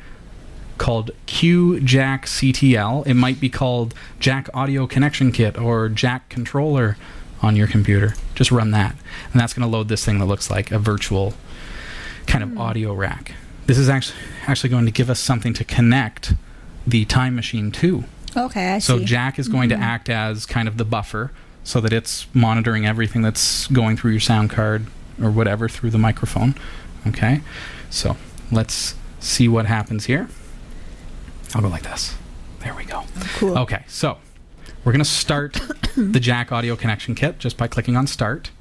called QJack CTL. It might be called Jack Audio Connection Kit or Jack Controller on your computer. Just run that, and that's going to load this thing that looks like a virtual kind of hmm. audio rack. This is actually actually going to give us something to connect the time machine to. Okay, I So see. So Jack is going to mm-hmm. act as kind of the buffer so that it's monitoring everything that's going through your sound card or whatever through the microphone. Okay? So let's see what happens here. I'll go like this. There we go. cool. Okay, so we're going to start the Jack audio connection kit just by clicking on start.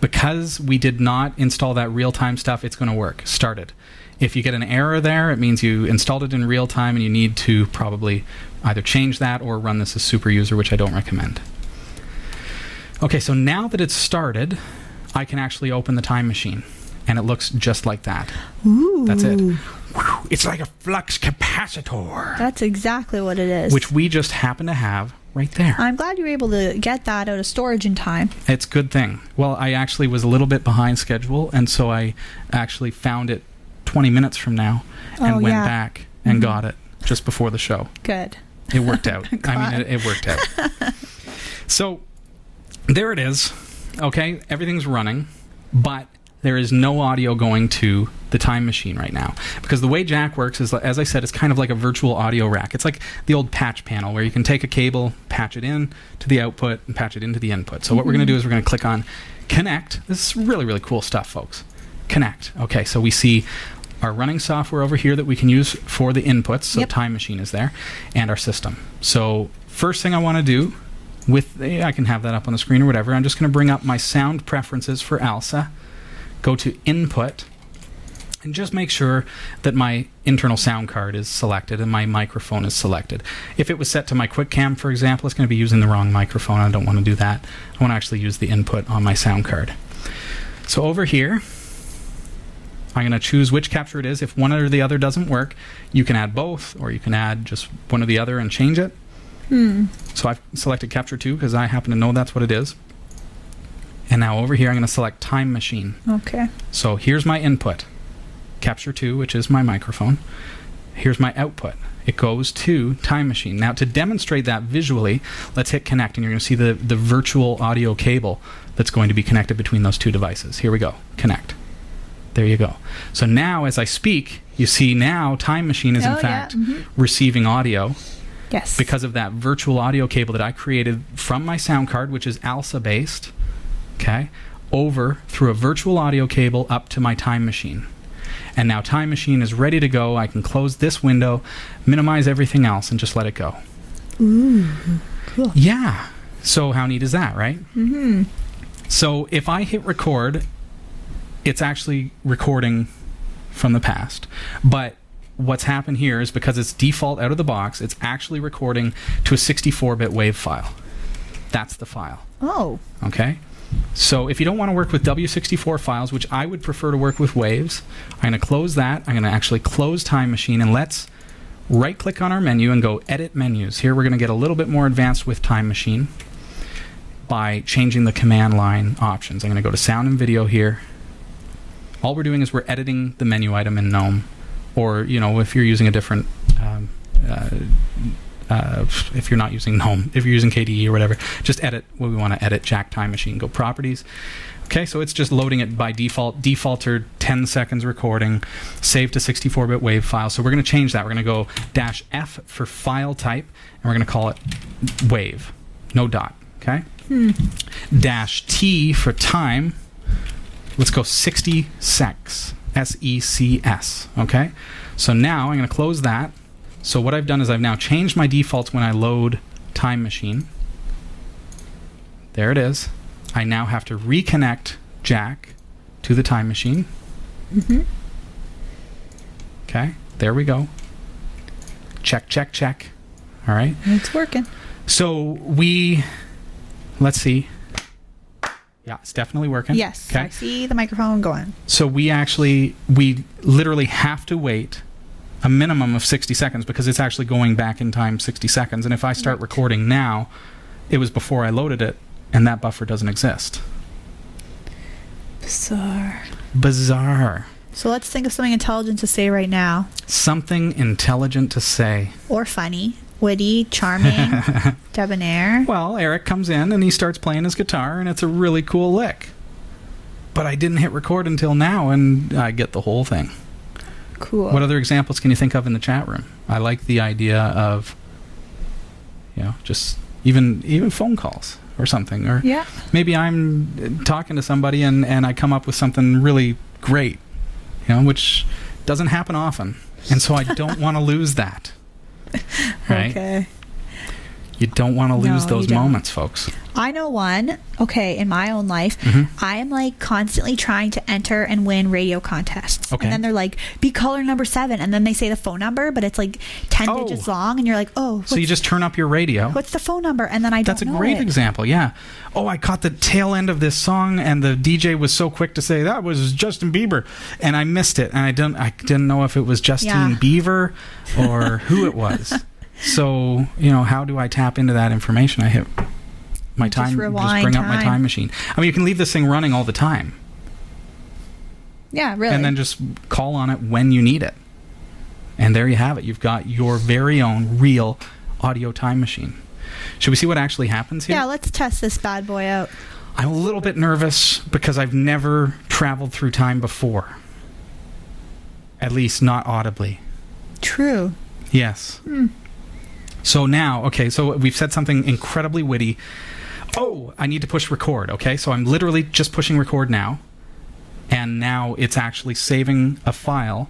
Because we did not install that real time stuff, it's going to work. Started. If you get an error there, it means you installed it in real time and you need to probably either change that or run this as super user, which I don't recommend. Okay, so now that it's started, I can actually open the time machine and it looks just like that. Ooh. That's it. It's like a flux capacitor, That's exactly what it is. which we just happen to have right there. I'm glad you were able to get that out of storage in time. It's a good thing. Well, I actually was a little bit behind schedule, and so I actually found it 20 minutes from now and Oh, went yeah. back and mm-hmm. got it just before the show. Good. It worked out. I mean, it, it worked out. so there it is. Okay, everything's running, but there is no audio going to the time machine right now because the way Jack works is, as I said, it's kind of like a virtual audio rack. It's like the old patch panel where you can take a cable, patch it in to the output, and patch it into the input. So what we're going to mm-hmm. do is we're going to click on connect. This is really really cool stuff, folks. Connect. Okay, so we see our running software over here that we can use for the inputs. So Yep. time machine is there, and our system. So first thing I want to do with eh, I can have that up on the screen or whatever. I'm just going to bring up my sound preferences for ALSA. Go to input and just make sure that my internal sound card is selected and my microphone is selected. If it was set to my QuickCam, for example, it's going to be using the wrong microphone. I don't want to do that. I want to actually use the input on my sound card. So over here, I'm going to choose which capture it is. If one or the other doesn't work, you can add both, or you can add just one or the other and change it. Hmm. So I've selected capture 2 because I happen to know that's what it is. And now over here, I'm going to select time machine. Okay. So here's my input, capture 2, which is my microphone. Here's my output. It goes to Time Machine. Now, to demonstrate that visually, let's hit connect, and you're going to see the, the virtual audio cable that's going to be connected between those two devices. Here we go. Connect. There you go. So now, as I speak, you see now Time Machine is Oh, in yeah, fact receiving audio Yes. because of that virtual audio cable that I created from my sound card, which is ALSA based. okay, over through a virtual audio cable up to my time machine. And now Time Machine is ready to go. I can close this window, minimize everything else, and just let it go. Ooh, cool. Yeah. So how neat is that, right? Mm-hmm. So if I hit record, it's actually recording from the past. But what's happened here is because it's default out of the box, it's actually recording to a 64-bit WAV file. That's the file. Oh, Okay? So if you don't want to work with W64 files, which I would prefer to work with waves, I'm going to close that. I'm going to actually close Time Machine and let's right click on our menu and go Edit Menus. Here we're going to get a little bit more advanced with Time Machine by changing the command line options. I'm going to go to Sound and Video here. All we're doing is we're editing the menu item in GNOME, or you know if you're using a different um, uh, uh, if you're not using GNOME, if you're using KDE or whatever, just edit what we want to edit. Jack Time Machine, go Properties. Okay, so it's just loading it by default, defaulted 10 seconds recording, save to 64-bit WAV file. So we're going to change that. We're going to go dash F for file type, and we're going to call it WAV, no dot. Okay. Dash T for time. Let's go 60 secs. S E C S. Okay. So now I'm going to close that. So what I've done is I've now changed my defaults when I load Time Machine. There it is. I now have to reconnect Jack to the Time Machine. Mm-hmm. Okay, there we go. Check, check, check. All right. it's working. So we, let's see. Yeah, it's definitely working. Yes, Okay. I see the microphone going. So we actually, we literally have to wait a minimum of 60 seconds because it's actually going back in time 60 seconds. And if I start Right. recording now, it was before I loaded it, and that buffer doesn't exist. Bizarre. Bizarre. So let's think of something intelligent to say right now, Something intelligent to say. or funny, witty, charming, debonair. Well, Eric comes in and he starts playing his guitar, and it's a really cool lick. But I didn't hit record until now, and I get the whole thing. Cool. What other examples can you think of in the chat room? I like the idea of, you know, just even even phone calls or something, or yeah. maybe I'm talking to somebody and and I come up with something really great, you know, which doesn't happen often, and so I don't want to lose that. Right? Okay. You don't want to lose No, those moments, folks. I know one. Okay, in my own life, Mhm. I am like constantly trying to enter and win radio contests. Okay. And then they're like, be caller number seven. And then they say the phone number, but it's like 10 Oh. digits long. And you're like, oh, So you just turn up your radio. what's the phone number? And then I That's a great it. example. Yeah. Oh, I caught the tail end of this song, and the DJ was so quick to say that was Justin Bieber, and I missed it, and I didn't. I didn't know if it was Justine Yeah. Bieber or who it was. So you know, how do I tap into that information? I hit my Just time. rewind bring up my time. time machine. I mean, you can leave this thing running all the time, Yeah, really. and then just call on it when you need it. And there you have it. You've got your very own real audio time machine. Should we see what actually happens here? yeah, let's test this bad boy out. I'm a little bit nervous because I've never traveled through time before. At least not audibly. True. Yes. Hmm. So now, okay, so we've said something incredibly witty. Oh, I need to push record, okay? So I'm literally just pushing record now. And now it's actually saving a file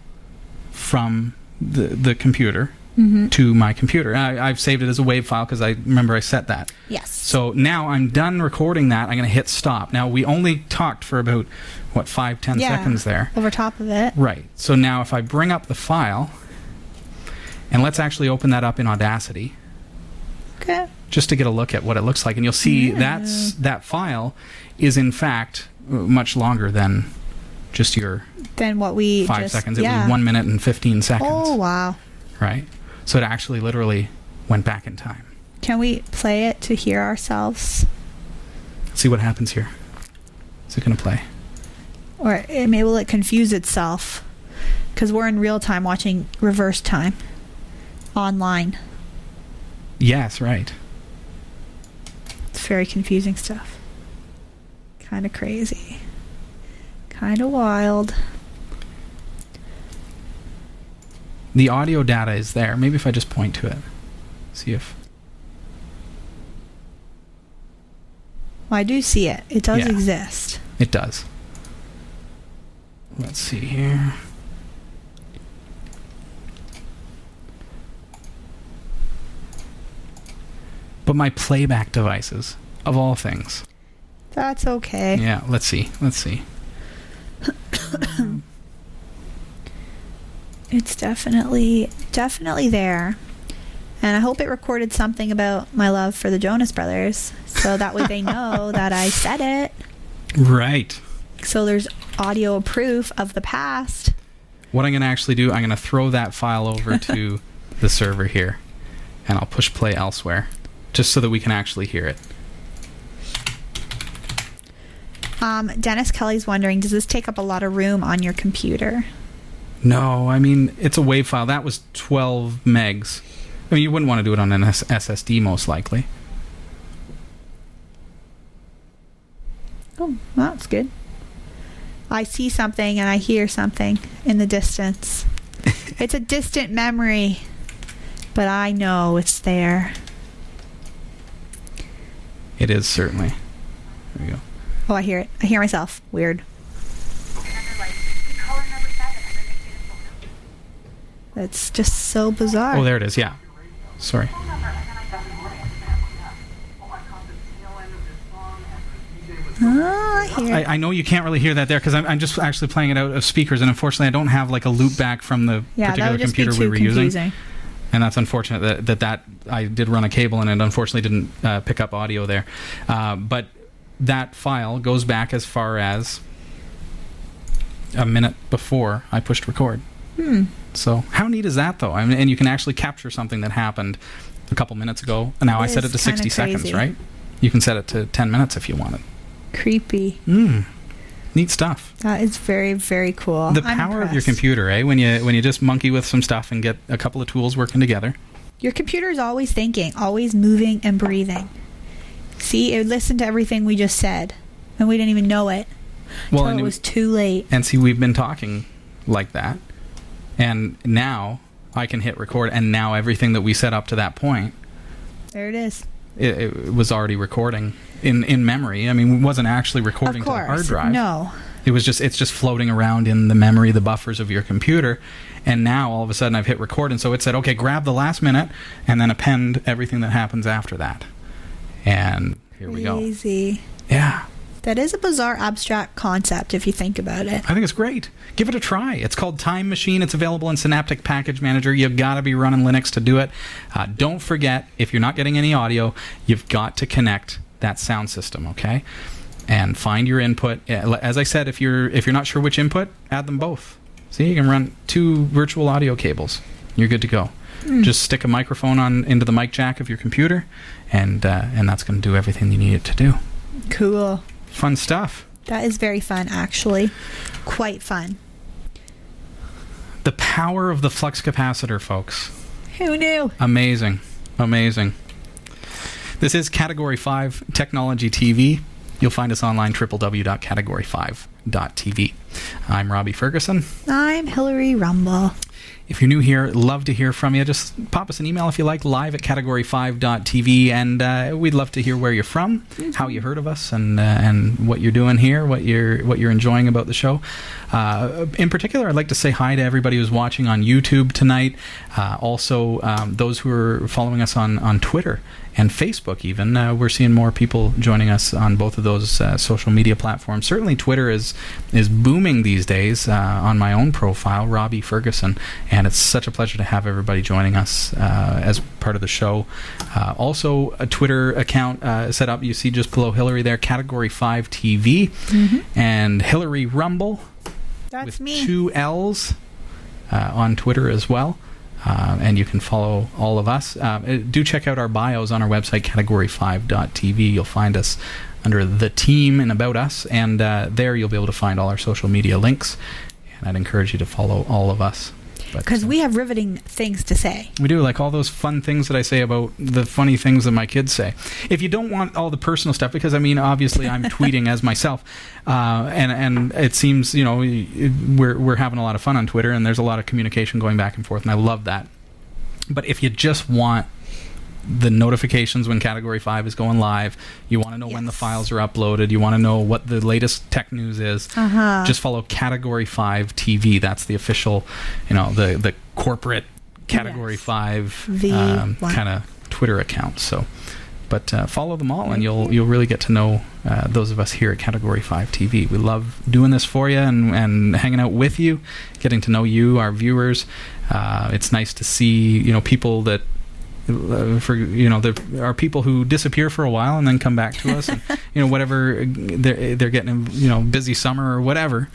from the, the computer mm-hmm. to my computer. I, I've saved it as a WAV file because I remember I set that. Yes. So now I'm done recording that. I'm going to hit stop. Now we only talked for about what five, ten yeah. seconds there. Over top of it. Right. So now if I bring up the file, and let's actually open that up in Audacity, Okay. just to get a look at what it looks like, and you'll see that's that file is in fact much longer than just your Then what we five just, seconds. It yeah. was one minute and fifteen oh, seconds. Oh, wow. Right. So it actually literally went back in time. Can we play it to hear ourselves? see what happens here. Is it going to play? Or it, maybe will it confuse itself? Because we're in real time watching reverse time online. Yes, right. It's very confusing stuff. Kind of crazy. Kind of wild. The audio data is there. Maybe if I just point to it. See if. Well, I do see it. It does Yeah. exist. It does. Let's see here. But my playback devices, of all things. That's okay. Yeah, let's see. Let's see. It's definitely definitely there. And I hope it recorded something about my love for the Jonas Brothers so that way they know that I said it. Right. So there's audio proof of the past. What I'm going to actually do, I'm going to throw that file over to the server here, and I'll push play elsewhere, just so that we can actually hear it. Um, Dennis Kelly's wondering, does this take up a lot of room on your computer? No, I mean, it's a WAV file. That was 12 megs. I mean, you wouldn't want to do it on an S- SSD, most likely. Oh, well, that's good. I see something and I hear something in the distance. it's a distant memory, but I know it's there. It is, certainly. There you go. Oh, I hear it. I hear myself. Weird. That's just so bizarre. Oh, there it is, yeah. Sorry. Oh, I I. I know you can't really hear that there because I'm, I'm just actually playing it out of speakers, and unfortunately, I don't have like a loop back from the yeah, particular would just be computer we were using. And that's unfortunate that, that that I did run a cable and it unfortunately didn't uh, pick up audio there. Uh, but that file goes back as far as a minute before I pushed record. Hmm. So how neat is that, though? I mean, and you can actually capture something that happened a couple minutes ago. And now I set it to 60 kinda seconds, right? You can set it to 10 minutes if you wanted. Creepy. Mm. Neat stuff. That is very, very cool. the I'm power of your computer, eh? When you when you just monkey with some stuff and get a couple of tools working together. Your computer is always thinking, always moving and breathing. See, it listened to everything we just said, and we didn't even know it. Well, it it- was too late. And see, we've been talking like that. And now I can hit record, and now everything that we set up to that point, There it is. It, it was already recording in, in memory. I mean, it wasn't actually recording of to the hard drive. No. It was just it's just floating around in the memory, the buffers of your computer. And now all of a sudden I've hit record, and so it said, okay, grab the last minute, and then append everything that happens after that. And here we go. Crazy. Yeah. That is a bizarre abstract concept if you think about it. I think it's great. Give it a try. It's called Time Machine. It's available in Synaptic Package Manager. You've got to be running Linux to do it. Uh, don't forget, if you're not getting any audio, you've got to connect that sound system. Okay, and find your input. Uh, As I said, if you're if you're not sure which input, add them both. See, you can run two virtual audio cables. You're good to go. Just stick a microphone on into the mic jack of your computer, and uh, and that's going to do everything you need it to do. Cool. Fun stuff. That is very fun, actually. Quite fun. The power of the flux capacitor, folks. Who knew? Amazing. Amazing. This is Category 5 Technology TV. You'll find us online, www.category5.tv. I'm Robbie Ferguson. I'm Hillary Rumball. If you're new here, love to hear from you. Just pop us an email if you like, live at category5.tv, and uh, we'd love to hear where you're from, how you heard of us, and uh, and what you're doing here, what you're what you're enjoying about the show. Uh, in particular, I'd like to say hi to everybody who's watching on YouTube tonight. Uh, also, um, those who are following us on on Twitter and Facebook. Even uh, we're seeing more people joining us on both of those uh, social media platforms. Certainly, Twitter is is booming these days. Uh, on my own profile, Robbie Ferguson, and it's such a pleasure to have everybody joining us uh, as part of the show. Uh, also, a Twitter account uh, set up. You see just below Hillary there, Category Five TV, and Hillary Rumball That's with me. two L's uh, on Twitter as well. Uh, and you can follow all of us. Uh, uh, do check out our bios on our website, category5.tv. You'll find us under the team and about us, and uh, there you'll be able to find all our social media links. And I'd encourage you to follow all of us. Because uh, we have riveting things to say. we do like all those fun things that I say about the funny things that my kids say. If you don't want all the personal stuff, because I mean, obviously, I'm tweeting as myself, uh, and and it seems you know we're we're having a lot of fun on Twitter, and there's a lot of communication going back and forth, and I love that. But if you just want the notifications when Category Five is going live. You want to know when the files are uploaded. You want to know what the latest tech news is. Uh-huh. Just follow Category Five TV. That's the official, you know, the the corporate Category Yes. Five um, kind of Twitter account. So. But uh, follow them all, and you'll you'll really get to know uh, those of us here at Category Five TV. We love doing this for you and, and hanging out with you, getting to know you, our viewers. Uh, it's nice to see you know people that for you know there are people who disappear for a while and then come back to us, and you know whatever they're they're getting you know busy summer or whatever.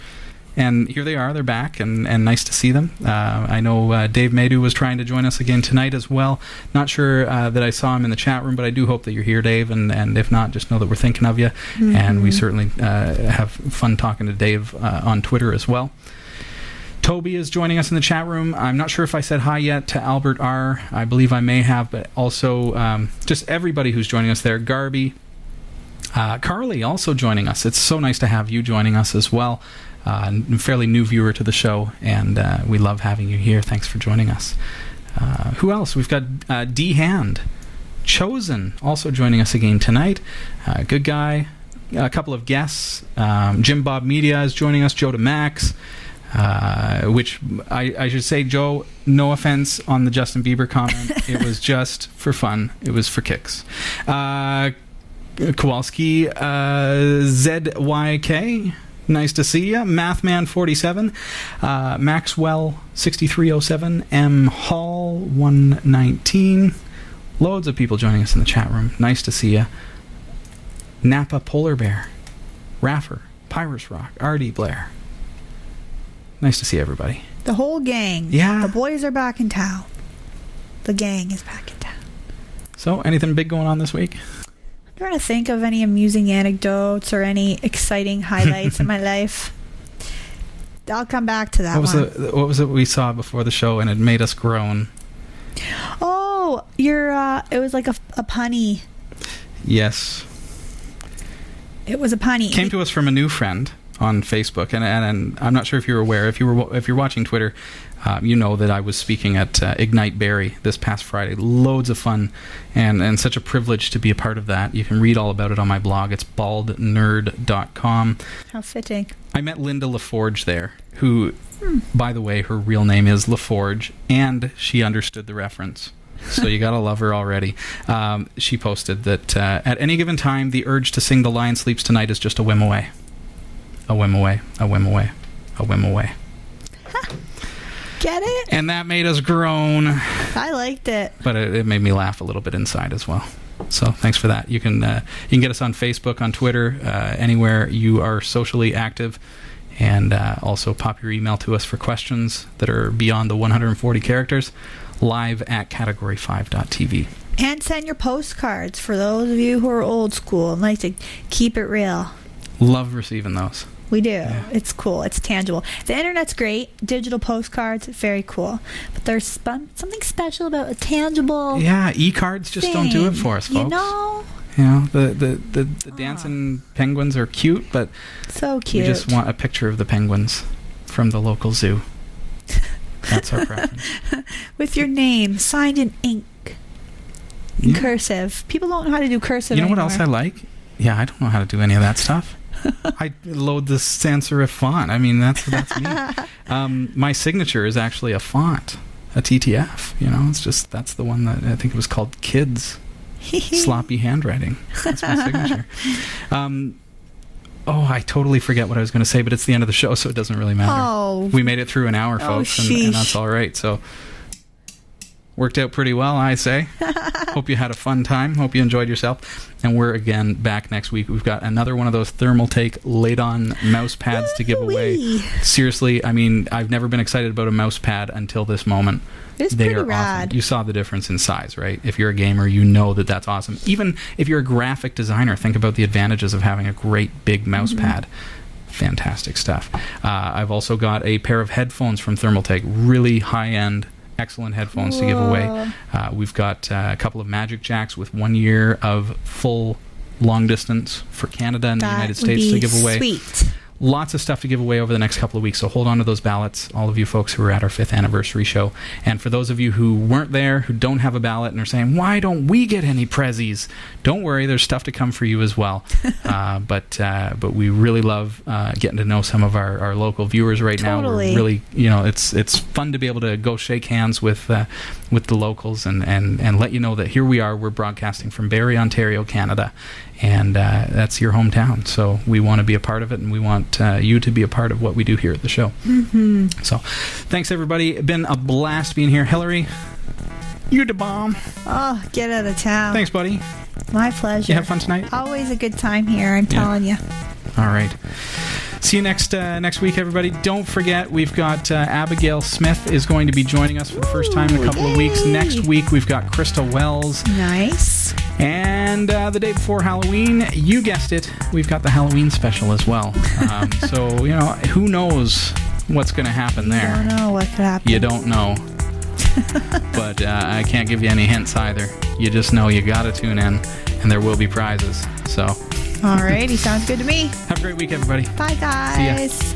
And here they are, they're back, and, and nice to see them. Uh, I know uh, Dave Maydew was trying to join us again tonight as well. Not sure uh, that I saw him in the chat room, but I do hope that you're here, Dave. And, and if not, just know that we're thinking of you. And we certainly uh, have fun talking to Dave uh, on Twitter as well. Toby is joining us in the chat room. I'm not sure if I said hi yet to Albert R. I believe I may have, but also um, just everybody who's joining us there. Garby, uh, Carly also joining us. It's so nice to have you joining us as well. Uh, fairly new viewer to the show, and uh, we love having you here. Thanks for joining us. Uh, who else? We've got uh, D Hand, Chosen, also joining us again tonight. Uh, good guy. A couple of guests. Um, Jim Bob Media is joining us. Joe DeMax. Uh, which I, I should say, Joe, no offense on the Justin Bieber comment. it was just for fun. It was for kicks. Uh, Kowalski, uh, ZYK. Nice to see you. Mathman47, uh, Maxwell6307, M Hall119. Loads of people joining us in the chat room. Nice to see you. Napa Polar Bear, Raffer, Pyrus Rock, R.D. Blair. Nice to see everybody. The whole gang. Yeah. The boys are back in town. The gang is back in town. So, anything big going on this week? I'm trying to think of any amusing anecdotes or any exciting highlights in my life. I'll come back to that What was one. it? What was it we saw before the show and it made us groan? Oh, you're. Uh, it was like a, a punny. Yes, It was a punny. came to us from a new friend on Facebook, and and, and I'm not sure if you're aware. If you were if you're watching Twitter, uh, you know that I was speaking at uh, Ignite Barrie this past Friday. Loads of fun, and and such a privilege to be a part of that. You can read all about it on my blog. It's baldnerd.com. How fitting. I met Linda LaForge there, who, by the way, her real name is LaForge, and she understood the reference. So you gotta love her already. Um, she posted that uh, at any given time, the urge to sing "The Lion Sleeps Tonight" is just a whim away, a whim away, a whim away, a whim away, Get it? and that made us groan. I liked it. But it, it made me laugh a little bit inside as well. So thanks for that. You can uh, you can get us on Facebook, on Twitter, uh, anywhere you are socially active, and uh, also pop your email to us for questions that are beyond the 140 characters. Live at category5.tv. And send your postcards for those of you who are old school and like to keep it real. Love receiving those. We do. It's cool. It's tangible. The internet's great. Digital postcards, very cool. But there's spun- something special about a tangible. Yeah, e-cards just don't do it for us, You folks. know, You know, the the, the, the ah. dancing penguins are cute, but so cute. we just want a picture of the penguins from the local zoo. That's our preference. With your name signed in ink, in Yeah. cursive. People don't know how to do cursive. You know what else I like? Yeah, I don't know how to do any of that stuff. I load the sans serif font. I mean, that's that's me. Um, my signature is actually a font, a TTF. You know, it's just that's the one that I think it was called Kids Sloppy Handwriting. That's my signature. Um, oh, I totally forget what I was going to say, but it's the end of the show, so it doesn't really matter. Oh, We made it through an hour, Oh, folks, and, and that's all right. So worked out pretty well, I say. Hope you had a fun time. Hope you enjoyed yourself. And we're again back next week. We've got another one of those Thermaltake laid on mouse pads to give away. Seriously, I mean, I've never been excited about a mouse pad until this moment. It's they pretty are rad. awesome. You saw the difference in size, right? If you're a gamer, you know that that's awesome. Even if you're a graphic designer, think about the advantages of having a great big mouse Mm-hmm. pad. Fantastic stuff. Uh, I've also got a pair of headphones from Thermaltake, really high end, excellent headphones to give away. Uh, we've got uh, a couple of Magic Jacks with one year of full long distance for Canada and the That United would States to give away Sweet. Lots of stuff to give away over the next couple of weeks. So hold on to those ballots, all of you folks who are at our fifth anniversary show. And for those of you who weren't there, who don't have a ballot and are saying, why don't we get any prezzies? Don't worry, there's stuff to come for you as well. uh, but uh, but we really love uh, getting to know some of our, our local viewers right now. Totally. We're really, you know, it's it's fun to be able to go shake hands with uh, with the locals and, and, and let you know that here we are. We're broadcasting from Barrie, Ontario, Canada, and uh, that's your hometown. So we want to be a part of it, and we want uh, you to be a part of what we do here at the show. Mm-hmm. So, thanks everybody. Been a blast being here, Hillary. You're the bomb. Oh, get out of town. Thanks, buddy. My pleasure. You have fun tonight. Always a good time here. I'm Yeah. telling you. All right. See you next uh, next week, everybody. Don't forget, we've got uh, Abigail Smith is going to be joining us for the first time in a couple of weeks. Next week, we've got Krista Wells. Nice. And uh, the day before Halloween, you guessed it, we've got the Halloween special as well. Um, so, you know, who knows what's going to happen there? I don't know what could happen. You don't know. but uh, I can't give you any hints either. You just know you got to tune in, and there will be prizes. So, Alrighty, sounds good to me. have a great week, everybody. Bye, guys.